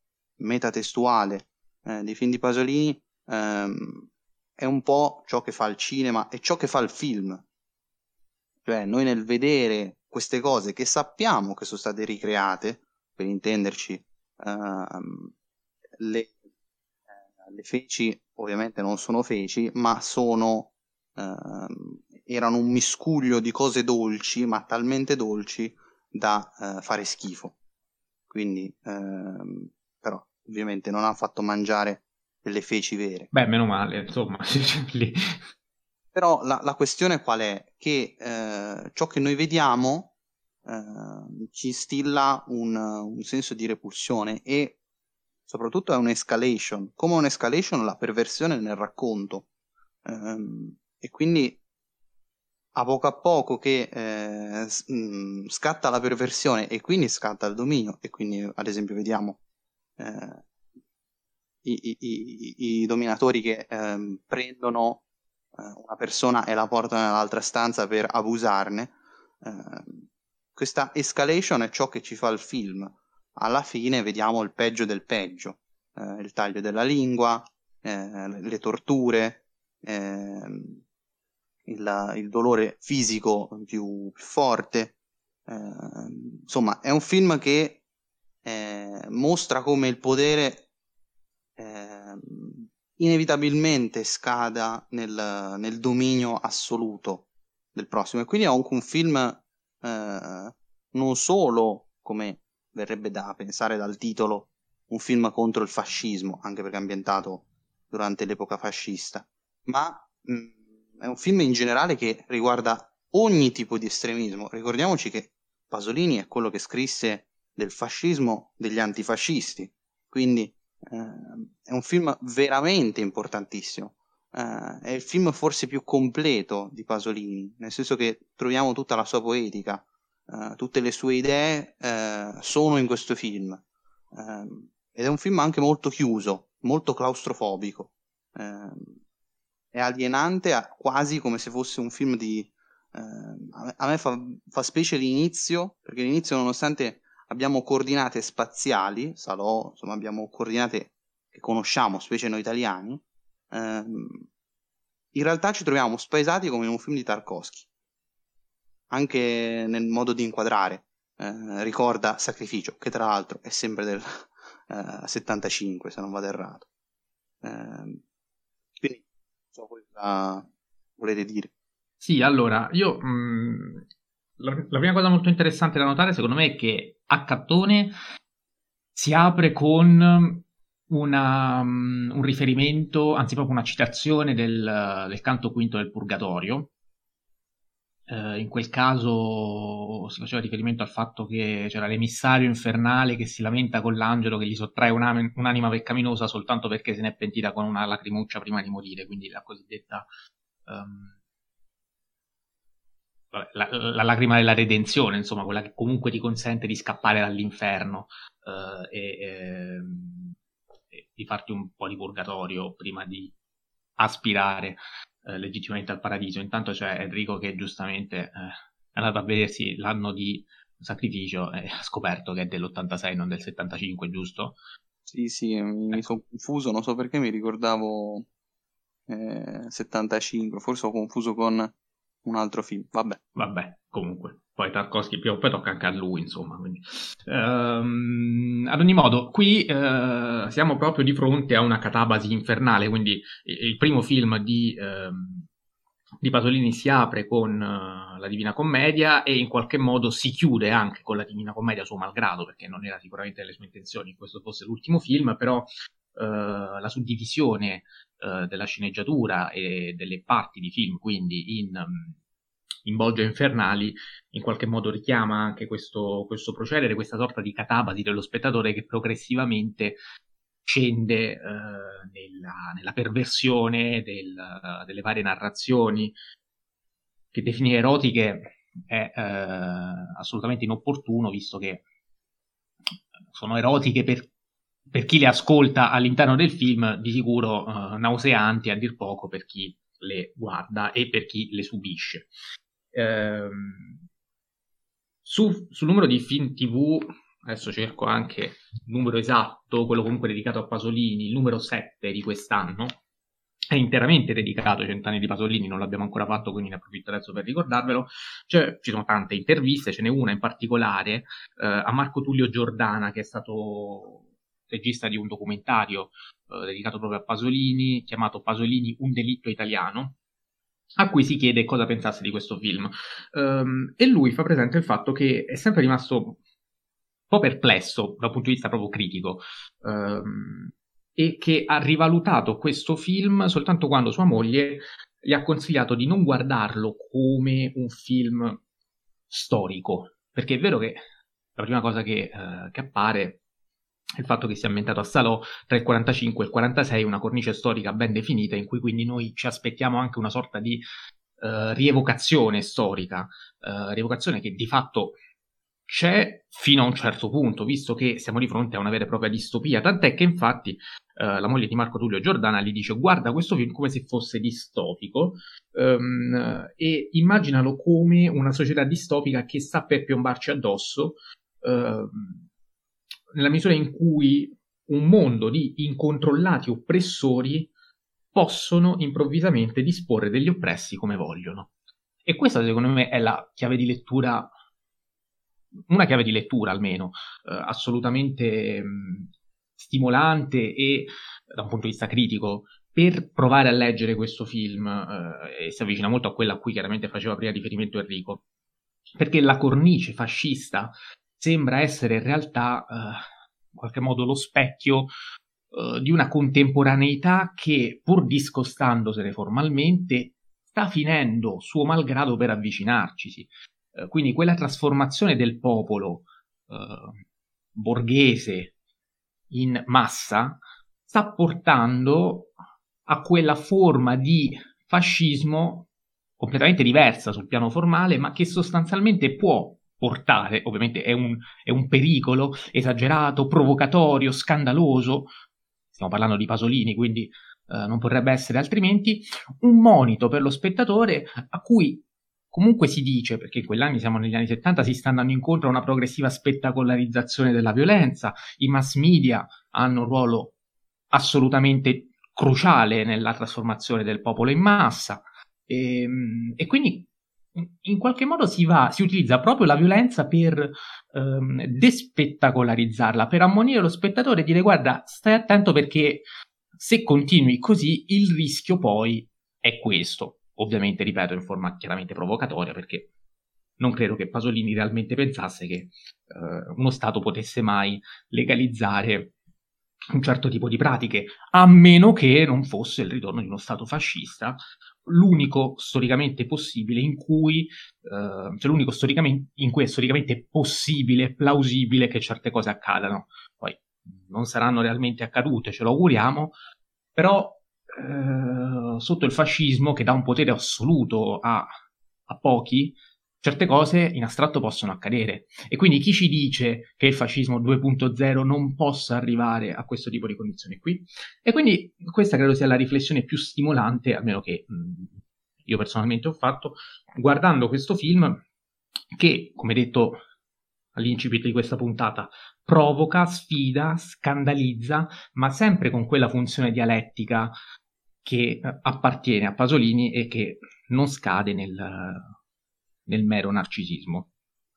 metatestuale eh, dei film di Pasolini, ehm, è un po' ciò che fa il cinema e ciò che fa il film. Cioè, noi nel vedere queste cose che sappiamo che sono state ricreate, per intenderci, uh, le, uh, le, feci ovviamente non sono feci, ma sono uh, erano un miscuglio di cose dolci, ma talmente dolci da eh, fare schifo. Quindi, ehm, però, ovviamente non ha fatto mangiare delle feci vere. Beh, meno male, insomma, lì. Però la, la, questione qual è? Che eh, ciò che noi vediamo eh, ci instilla un, un, senso di repulsione e soprattutto è un'escalation. Come un'escalation la perversione nel racconto. Eh, e quindi a poco a poco che eh, mm, scatta la perversione e quindi scatta il dominio e quindi ad esempio vediamo eh, i, i, i, dominatori che ehm, prendono eh, una persona e la portano nell'altra stanza per abusarne. Eh, questa escalation è ciò che ci fa il film. Alla fine vediamo il peggio del peggio, eh, il taglio della lingua, eh, le torture, ehm, il, il, dolore fisico più, forte. Ehm, insomma, è un film che eh, mostra come il potere eh, inevitabilmente scada nel, nel, dominio assoluto del prossimo. E quindi è anche un film eh, non solo, come verrebbe da pensare dal titolo, un film contro il fascismo, anche perché ambientato durante l'epoca fascista, ma mh, mm, è un film in generale che riguarda ogni tipo di estremismo. Ricordiamoci che Pasolini è quello che scrisse del fascismo degli antifascisti, quindi Uh, è un film veramente importantissimo. Uh, è il film forse più completo di Pasolini, nel senso che troviamo tutta la sua poetica, uh, tutte le sue idee sono in questo film. Ehm, ed è un film anche molto chiuso, molto claustrofobico. È alienante, quasi come se fosse un film di. a me fa, fa specie l'inizio, perché l'inizio, nonostante abbiamo coordinate spaziali, Salò, insomma abbiamo coordinate che conosciamo, specie noi italiani, ehm, in realtà ci troviamo spaesati come in un film di Tarkovsky, anche nel modo di inquadrare. Eh, ricorda Sacrificio, che tra l'altro è sempre del eh, 75, se non vado errato. Eh, so, cosa, volete dire. Sì, allora, io mh, mm, la, la, prima cosa molto interessante da notare secondo me è che Accattone si apre con una, um, un riferimento, anzi proprio una citazione del, del canto quinto del Purgatorio. Uh, in quel caso si faceva riferimento al fatto che c'era l'emissario infernale che si lamenta con l'angelo che gli sottrae un'anima, un'anima peccaminosa soltanto perché se n'è pentita con una lacrimuccia prima di morire, quindi la cosiddetta um, la, la, lacrima della redenzione, insomma, quella che comunque ti consente di scappare dall'inferno uh, e, e, e, di farti un po' di purgatorio prima di aspirare uh, legittimamente al paradiso. Intanto c'è Enrico che giustamente uh, è andato a vedersi l'anno di sacrificio e ha scoperto che è dell'86, non del 75, giusto? Sì, sì, mi ecco. sono confuso, non so perché mi ricordavo eh, 75, forse ho confuso con un altro film, vabbè. Vabbè, comunque. Poi Tarkovsky più o poi tocca anche a lui, insomma. Ehm, ad ogni modo, qui eh, siamo proprio di fronte a una catabasi infernale, quindi il primo film di, ehm, di Pasolini si apre con uh, la Divina Commedia e in qualche modo si chiude anche con la Divina Commedia suo malgrado, perché non era sicuramente nelle sue intenzioni che questo fosse l'ultimo film, però uh, la suddivisione uh, della sceneggiatura e delle parti di film, quindi in... Um, in Boggia Infernali in qualche modo richiama anche questo, questo procedere, questa sorta di catabasi dello spettatore che progressivamente scende eh, nella, nella, perversione del, delle varie narrazioni che definire erotiche è eh, assolutamente inopportuno visto che sono erotiche per, per, chi le ascolta all'interno del film di sicuro eh, nauseanti a dir poco per chi le guarda e per chi le subisce Ehm, su, sul numero di film TV, adesso cerco anche il numero esatto, quello comunque dedicato a Pasolini, il numero 7 di quest'anno, è interamente dedicato ai cent'anni di Pasolini, non l'abbiamo ancora fatto, quindi ne approfitto adesso per ricordarvelo. Cioè, ci sono tante interviste, ce n'è una in particolare eh, a Marco Tullio Giordana, che è stato regista di un documentario eh, dedicato proprio a Pasolini, chiamato Pasolini Un delitto italiano, a cui si chiede cosa pensasse di questo film. Um, e lui fa presente il fatto che è sempre rimasto un po' perplesso dal punto di vista proprio critico um, e che ha rivalutato questo film soltanto quando sua moglie gli ha consigliato di non guardarlo come un film storico, perché è vero che la prima cosa che, uh, che appare il fatto che sia ambientato a Salò tra il 45 e il 46, una cornice storica ben definita in cui quindi noi ci aspettiamo anche una sorta di uh, rievocazione storica, uh, rievocazione che di fatto c'è fino a un certo punto, visto che siamo di fronte a una vera e propria distopia, tant'è che infatti uh, la moglie di Marco Tullio Giordana gli dice guarda questo film come se fosse distopico um, e immaginalo come una società distopica che sta per piombarci addosso. Uh, nella misura in cui un mondo di incontrollati oppressori possono improvvisamente disporre degli oppressi come vogliono. E questa secondo me è la chiave di lettura, una chiave di lettura almeno, eh, assolutamente mh, mm, stimolante e da un punto di vista critico per provare a leggere questo film eh, e si avvicina molto a quella a cui chiaramente faceva prima riferimento Enrico, perché la cornice fascista sembra essere in realtà eh, in qualche modo lo specchio eh, di una contemporaneità che, pur discostandosene formalmente, sta finendo suo malgrado per avvicinarcisi. Eh, quindi quella trasformazione del popolo eh, borghese in massa sta portando a quella forma di fascismo completamente diversa sul piano formale, ma che sostanzialmente può portare, ovviamente è un, è un pericolo esagerato, provocatorio, scandaloso, stiamo parlando di Pasolini, quindi eh, non potrebbe essere altrimenti, un monito per lo spettatore a cui comunque si dice, perché in quegli siamo negli anni 70, si sta andando incontro a una progressiva spettacolarizzazione della violenza, i mass media hanno un ruolo assolutamente cruciale nella trasformazione del popolo in massa. E, ehm, e quindi in qualche modo si, va, si utilizza proprio la violenza per ehm, despettacolarizzarla, per ammonire lo spettatore e dire guarda, stai attento perché se continui così il rischio poi è questo. ovviamente, ripeto, in forma chiaramente provocatoria, perché non credo che Pasolini realmente pensasse che eh, uno Stato potesse mai legalizzare un certo tipo di pratiche, a meno che non fosse il ritorno di uno Stato fascista, l'unico storicamente possibile in cui, eh, cioè l'unico storicamente, in cui è storicamente possibile, plausibile che certe cose accadano. Poi non saranno realmente accadute, ce lo auguriamo, però eh, sotto il fascismo che dà un potere assoluto a, a pochi, certe cose in astratto possono accadere. E quindi chi ci dice che il fascismo 2.0 non possa arrivare a questo tipo di condizioni qui? E quindi questa credo sia la riflessione più stimolante, almeno che mh, io personalmente ho fatto, guardando questo film che, come detto all'incipit di questa puntata, provoca, sfida, scandalizza, ma sempre con quella funzione dialettica che eh, appartiene a Pasolini e che non scade nel, nel mero narcisismo.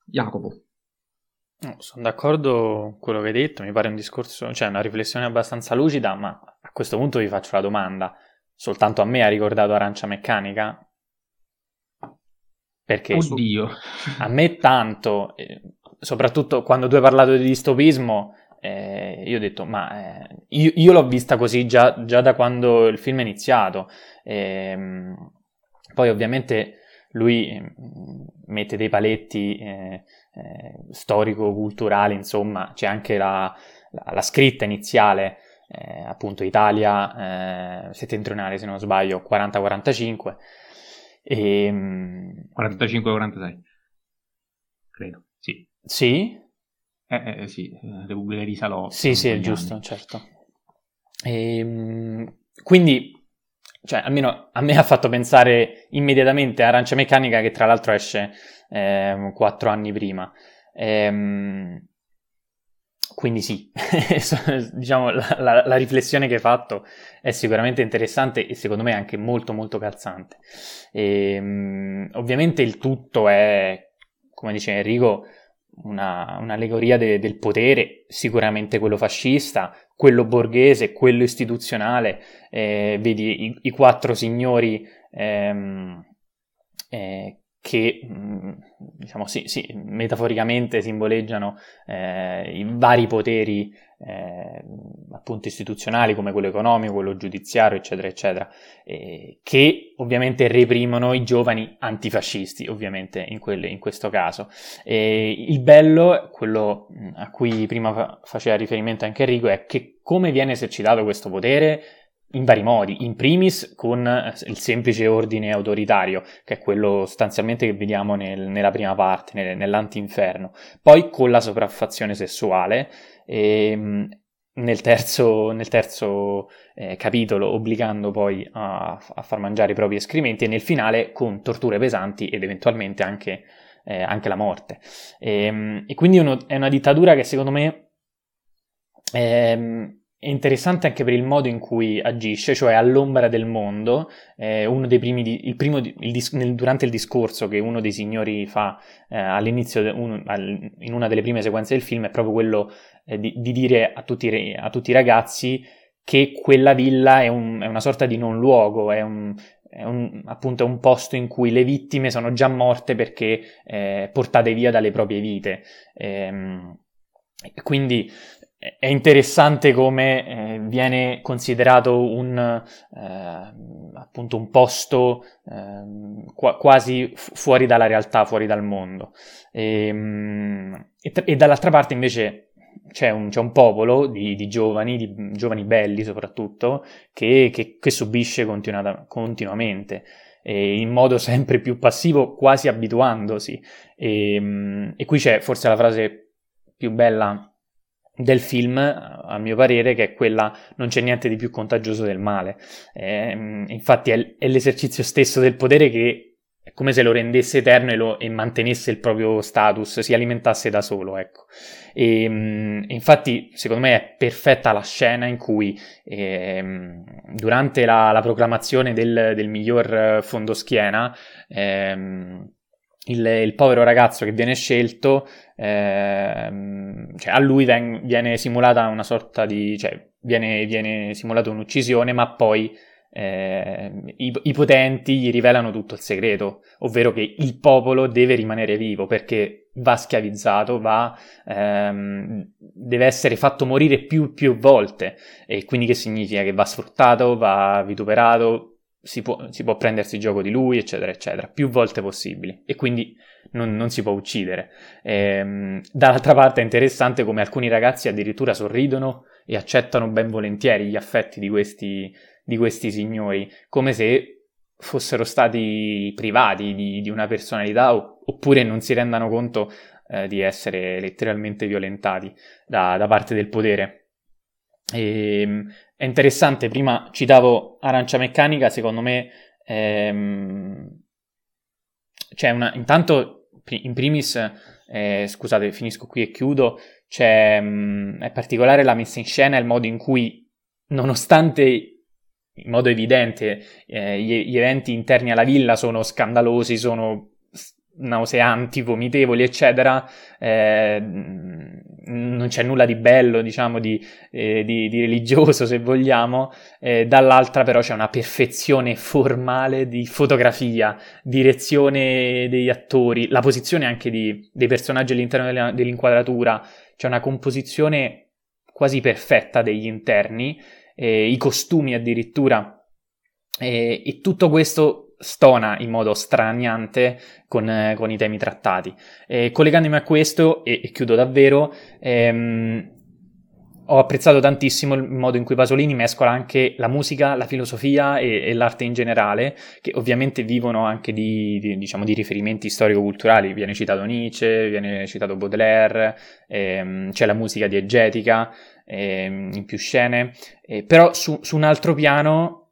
Jacopo. No, sono d'accordo con quello che hai detto, mi pare un discorso, cioè una riflessione abbastanza lucida, ma a questo punto vi faccio la domanda. Soltanto a me ha ricordato Arancia Meccanica? Perché Oddio. a me tanto, eh, soprattutto quando tu hai parlato di distopismo, eh, io ho detto, ma eh, io, io, l'ho vista così già, già, da quando il film è iniziato. Eh, poi ovviamente lui mm, mette dei paletti eh, eh, storico-culturali, insomma, c'è anche la, la, la scritta iniziale, eh, appunto Italia eh, settentrionale, se non sbaglio, 40-45. E, 45-46, credo, sì. Sì? Eh, eh, sì, Repubblica di Salò. Sì, sì, è giusto, certo. E, ehm, quindi cioè almeno a me ha fatto pensare immediatamente a Arancia Meccanica che tra l'altro esce eh, quattro anni prima. Ehm, quindi sì, diciamo la, la, la, riflessione che hai fatto è sicuramente interessante e secondo me anche molto molto calzante. Ehm, ovviamente il tutto è, come dice Enrico, una, un'allegoria de, del potere, sicuramente quello fascista, quello borghese, quello istituzionale, eh, vedi i, i, quattro signori ehm, eh, che mm, diciamo sì, sì, metaforicamente simboleggiano eh, i vari poteri eh, appunto istituzionali come quello economico, quello giudiziario, eccetera, eccetera, eh, che ovviamente reprimono i giovani antifascisti, ovviamente in, quelle, in questo caso. il bello, quello a cui prima faceva riferimento anche Enrico, è che come viene esercitato questo potere? In vari modi, in primis con eh, il semplice ordine autoritario, che è quello sostanzialmente che vediamo nel, nella prima parte, nel, nell'antinferno, poi con la sopraffazione sessuale, e, ehm, nel terzo, nel terzo eh, capitolo obbligando poi a, a, far mangiare i propri escrementi e nel finale con torture pesanti ed eventualmente anche, eh, anche la morte. E, ehm, e quindi uno, è una dittatura che secondo me... Eh, è interessante anche per il modo in cui agisce, cioè all'ombra del mondo. Eh, di, il primo il dis, nel, durante il discorso che uno dei signori fa eh, all'inizio, de, un, al, in una delle prime sequenze del film, è proprio quello eh, di, di, dire a tutti, a tutti, i ragazzi che quella villa è, un, è una sorta di non luogo, è un, è un, appunto un posto in cui le vittime sono già morte perché eh, portate via dalle proprie vite. Ehm, quindi è interessante come eh, viene considerato un, eh, appunto un posto eh, qu- quasi fu- fuori dalla realtà, fuori dal mondo. E, ehm, e, tra- e dall'altra parte invece c'è un, c'è un popolo di, di, giovani, di giovani belli soprattutto, che, che, che subisce continua- continuamente. in modo sempre più passivo, quasi abituandosi. E, ehm, e qui c'è forse la frase più bella del film, a mio parere, che è quella non c'è niente di più contagioso del male. Eh, infatti è, è, l'esercizio stesso del potere che è come se lo rendesse eterno e, lo, e mantenesse il proprio status, si alimentasse da solo, ecco. E, infatti, secondo me è perfetta la scena in cui eh, durante la, la proclamazione del, del, miglior fondoschiena eh, il, il, povero ragazzo che viene scelto, ehm, cioè a lui ven- viene simulata una sorta di, cioè viene, viene simulata un'uccisione, ma poi eh, i, i, potenti gli rivelano tutto il segreto, ovvero che il popolo deve rimanere vivo perché va schiavizzato, va, ehm, deve essere fatto morire più, più volte. E quindi che significa? Che va sfruttato, va vituperato, si può, si può prendersi gioco di lui, eccetera, eccetera, più volte possibili e quindi non, non si può uccidere. Ehm, dall'altra parte è interessante come alcuni ragazzi addirittura sorridono e accettano ben volentieri gli affetti di questi di questi signori, come se fossero stati privati di, di una personalità oppure non si rendano conto eh, di essere letteralmente violentati da, da parte del potere. Ehm, è interessante, prima citavo Arancia Meccanica, secondo me ehm, c'è una... Intanto, in primis, eh, scusate, finisco qui e chiudo, c'è, mh, mm, è particolare la messa in scena e il modo in cui, nonostante in modo evidente eh, gli, gli, eventi interni alla villa sono scandalosi, sono nauseanti, vomitevoli, eccetera, eh, non c'è nulla di bello, diciamo, di, eh, di, di religioso, se vogliamo, eh, dall'altra però c'è una perfezione formale di fotografia, direzione degli attori, la posizione anche di, dei personaggi all'interno della, dell'inquadratura, c'è una composizione quasi perfetta degli interni, eh, i costumi addirittura, eh, e tutto questo stona in modo straniante con, eh, con i temi trattati. collegandomi a questo, e, e chiudo davvero, ehm, ho apprezzato tantissimo il modo in cui Pasolini mescola anche la musica, la filosofia e, e l'arte in generale, che ovviamente vivono anche di, di, diciamo, di, riferimenti storico-culturali. Viene citato Nietzsche, viene citato Baudelaire, ehm, c'è la musica diegetica ehm, in più scene, eh, però su, su, un altro piano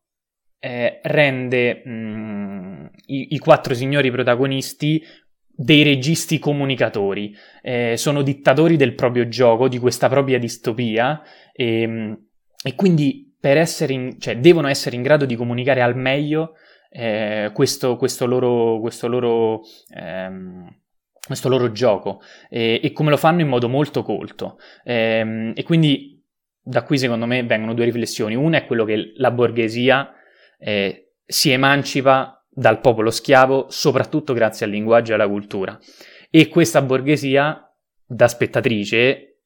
eh, rende mh, mm, i, i quattro signori protagonisti dei registi comunicatori, eh, sono dittatori del proprio gioco, di questa propria distopia e, ehm, e quindi essere in, cioè, devono essere in grado di comunicare al meglio eh, questo, questo, loro, questo, loro, ehm, questo loro gioco e, e, come lo fanno in modo molto colto. Ehm, e quindi da qui secondo me vengono due riflessioni. Una è quello che la borghesia eh, si emancipa dal popolo schiavo, soprattutto grazie al linguaggio e alla cultura. E questa borghesia, da spettatrice,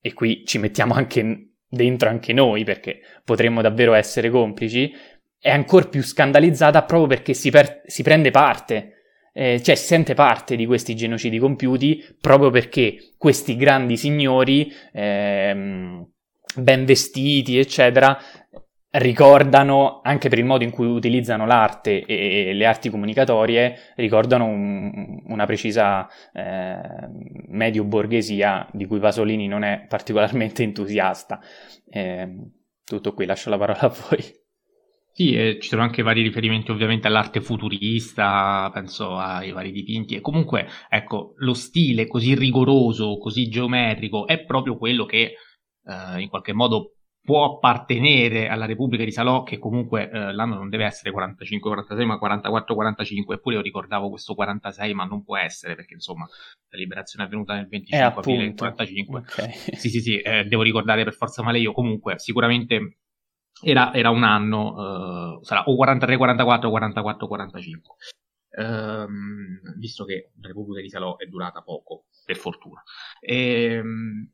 e qui ci mettiamo anche dentro anche noi, perché potremmo davvero essere complici, è ancora più scandalizzata proprio perché si, per- si prende parte, eh, cioè si sente parte di questi genocidi compiuti, proprio perché questi grandi signori, ehm, ben vestiti, eccetera, ricordano, anche per il modo in cui utilizzano l'arte e, le arti comunicatorie, ricordano un, una precisa eh, medio-borghesia di cui Pasolini non è particolarmente entusiasta. Eh, tutto qui, lascio la parola a voi. Sì, eh, ci sono anche vari riferimenti ovviamente all'arte futurista, penso ai vari dipinti e comunque, ecco, lo stile così rigoroso, così geometrico è proprio quello che eh, in qualche modo può appartenere alla Repubblica di Salò, che comunque eh, l'anno non deve essere 45-46, ma 44-45, eppure io ricordavo questo 46, ma non può essere, perché insomma la liberazione è avvenuta nel 25 eh, aprile del 45. Okay. Sì, sì, sì, eh, devo ricordare per forza male io, comunque sicuramente era, era un anno, eh, sarà o 43-44 o 44-45. Ehm, visto che la Repubblica di Salò è durata poco, per fortuna. Ehm,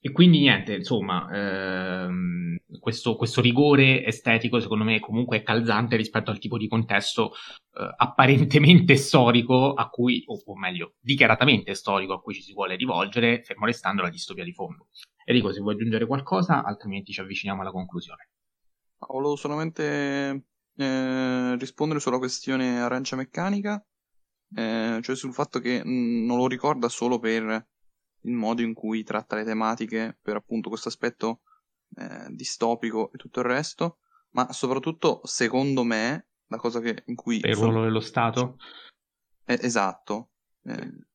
e quindi niente, insomma, ehm, questo, questo, rigore estetico secondo me comunque è calzante rispetto al tipo di contesto eh, apparentemente storico a cui, o, o, meglio, dichiaratamente storico a cui ci si vuole rivolgere, fermo restando la distopia di fondo. Enrico, se vuoi aggiungere qualcosa, altrimenti ci avviciniamo alla conclusione. Volevo solamente eh, rispondere sulla questione arancia meccanica, eh, cioè sul fatto che mh, mm, non lo ricorda solo per il modo in cui tratta le tematiche per appunto questo aspetto eh, distopico e tutto il resto, ma soprattutto secondo me la cosa che, in cui... Per il ruolo dello Stato? Eh, esatto. Eh,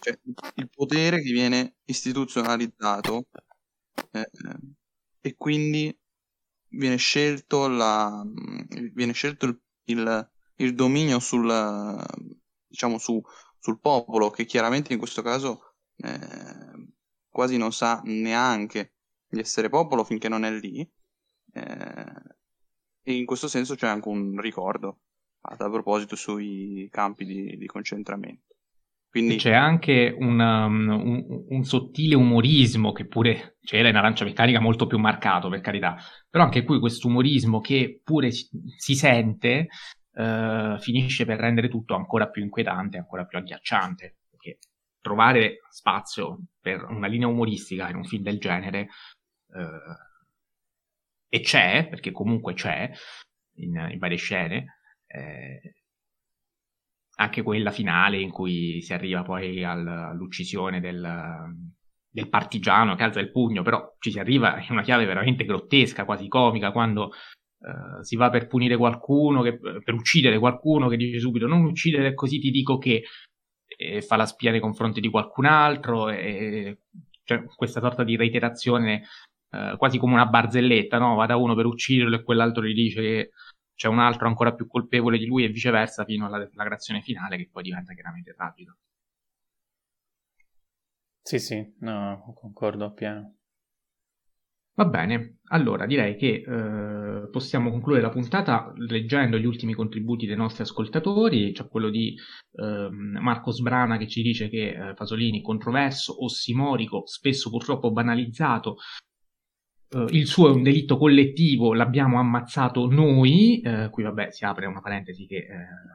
cioè, il potere che viene istituzionalizzato eh, e quindi viene scelto, la, viene scelto il, il, il dominio sul, diciamo, su, sul popolo che chiaramente in questo caso eh, quasi non sa neanche di essere popolo finché non è lì. Eh, E in questo senso c'è anche un ricordo, a proposito, sui campi di, di concentramento. Quindi... C'è anche un, um, un, un, sottile umorismo che pure c'era in Arancia Meccanica molto più marcato, per carità, però anche qui questo umorismo che pure si, sente uh, finisce per rendere tutto ancora più inquietante, ancora più agghiacciante, perché trovare spazio per una linea umoristica in un film del genere uh, e c'è, perché comunque c'è in, in varie scene, eh, anche quella finale in cui si arriva poi al, all'uccisione del, del, partigiano che alza il pugno, però ci si arriva in una chiave veramente grottesca, quasi comica, quando uh, si va per punire qualcuno, che, per uccidere qualcuno che dice subito non uccidere così ti dico che e fa la spia nei confronti di qualcun altro e cioè, questa sorta di reiterazione uh, quasi come una barzelletta, no? Va da uno per ucciderlo e quell'altro gli dice che c'è un altro ancora più colpevole di lui e viceversa fino alla deflagrazione finale che poi diventa chiaramente tragico. Sì, sì, no, concordo appieno. Va bene, allora direi che eh, possiamo concludere la puntata leggendo gli ultimi contributi dei nostri ascoltatori, c'è quello di eh, Marco Sbrana che ci dice che eh, Pasolini controverso, ossimorico, spesso purtroppo banalizzato, Uh, il suo è un delitto collettivo, l'abbiamo ammazzato noi, uh, qui vabbè si apre una parentesi che...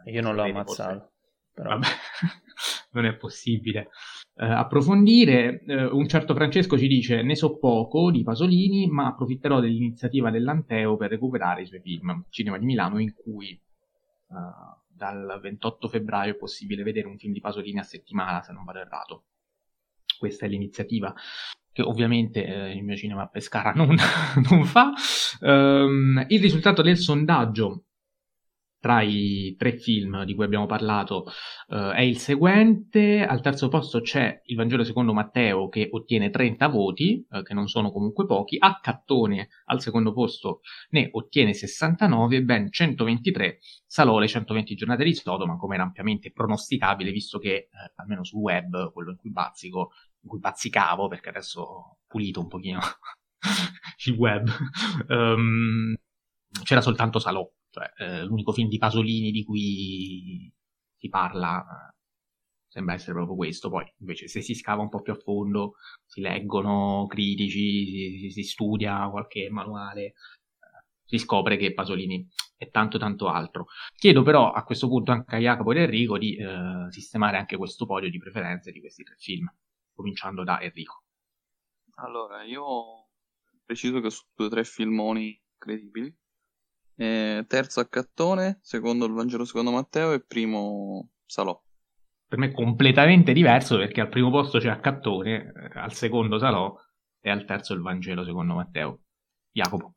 Uh, Io non l'ho ammazzato. Però. Vabbè, non è possibile approfondire. un certo Francesco ci dice, ne so poco di Pasolini, ma approfitterò dell'iniziativa dell'Anteo per recuperare i suoi film. Cinema di Milano in cui dal 28 febbraio è possibile vedere un film di Pasolini a settimana, se non vado errato. Questa è l'iniziativa che ovviamente eh, il mio cinema a Pescara non, non fa. Um, il risultato del sondaggio tra i tre film di cui abbiamo parlato uh, è il seguente. Al terzo posto c'è il Vangelo secondo Matteo che ottiene 30 voti, uh, che non sono comunque pochi. A Cattone al secondo posto ne ottiene 69, ben 123. Salò le 120 giornate di Sodoma, come era ampiamente pronosticabile, visto che uh, almeno sul web, quello in cui bazzico, in cui bazzicavo, perché adesso ho pulito un pochino il web, um, c'era soltanto Salò, cioè eh, l'unico film di Pasolini di cui si parla eh, sembra essere proprio questo. Poi invece se si scava un po' più a fondo, si leggono critici, si, si studia qualche manuale, eh, si scopre che Pasolini è tanto tanto altro. Chiedo però a questo punto anche a Jacopo ed Enrico di eh, sistemare anche questo podio di preferenze di questi tre film cominciando da Enrico. Allora, io preciso che sono due o tre filmoni credibili. Eh, terzo Accattone, secondo il Vangelo secondo Matteo e primo Salò. Per me è completamente diverso perché al primo posto c'è Accattone, eh, al secondo Salò e al terzo il Vangelo secondo Matteo. Jacopo.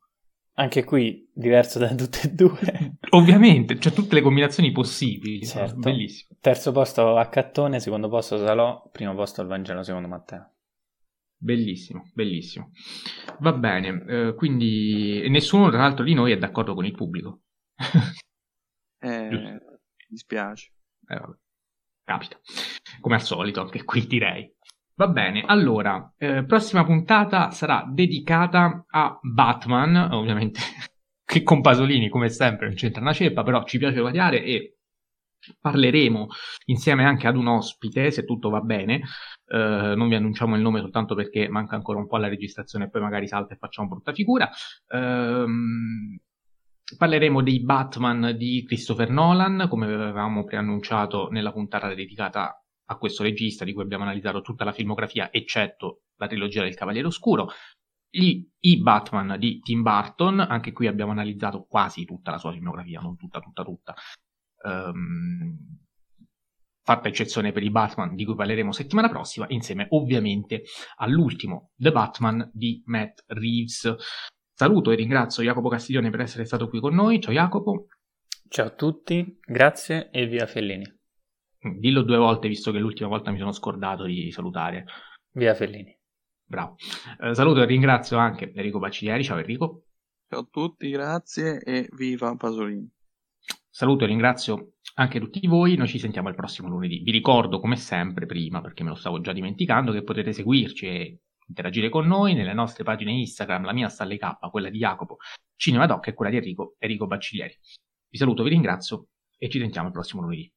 Anche qui diverso da tutte e due. Ovviamente, c'è tutte le combinazioni possibili. Certo. Bellissimo. Terzo posto a Cattone, secondo posto Salò, primo posto al Vangelo secondo Matteo. Bellissimo, bellissimo. Va bene, eh, quindi nessuno tra l'altro di noi è d'accordo con il pubblico. eh, mi dispiace. Eh, Capita. Come al solito, anche qui direi. Va bene, allora, eh, prossima puntata sarà dedicata a Batman, ovviamente, che con Pasolini, come sempre, non c'entra una ceppa, però ci piace variare e parleremo insieme anche ad un ospite, se tutto va bene. Eh, non vi annunciamo il nome soltanto perché manca ancora un po' la registrazione e poi magari salta e facciamo brutta figura. Eh, parleremo dei Batman di Christopher Nolan, come avevamo preannunciato nella puntata dedicata a questo regista di cui abbiamo analizzato tutta la filmografia, eccetto la trilogia del Cavaliere Oscuro. I, I, Batman di Tim Burton, anche qui abbiamo analizzato quasi tutta la sua filmografia, non tutta, tutta, tutta. Um, fatta eccezione per i Batman di cui parleremo settimana prossima, insieme ovviamente all'ultimo The Batman di Matt Reeves. Saluto e ringrazio Jacopo Castiglione per essere stato qui con noi. Ciao Jacopo. Ciao a tutti, grazie e via Fellini. Dillo due volte, visto che l'ultima volta mi sono scordato di salutare. Via Fellini. Bravo. Eh, saluto e ringrazio anche Enrico Bacciglieri. Ciao Enrico. Ciao a tutti, grazie e viva Pasolini. Saluto e ringrazio anche tutti voi. Noi ci sentiamo il prossimo lunedì. Vi ricordo, come sempre, prima, perché me lo stavo già dimenticando, che potete seguirci e interagire con noi nelle nostre pagine Instagram, la mia sta K, quella di Jacopo Cinema Doc è quella di Enrico, Enrico Bacciglieri. Vi saluto, vi ringrazio e ci sentiamo il prossimo lunedì.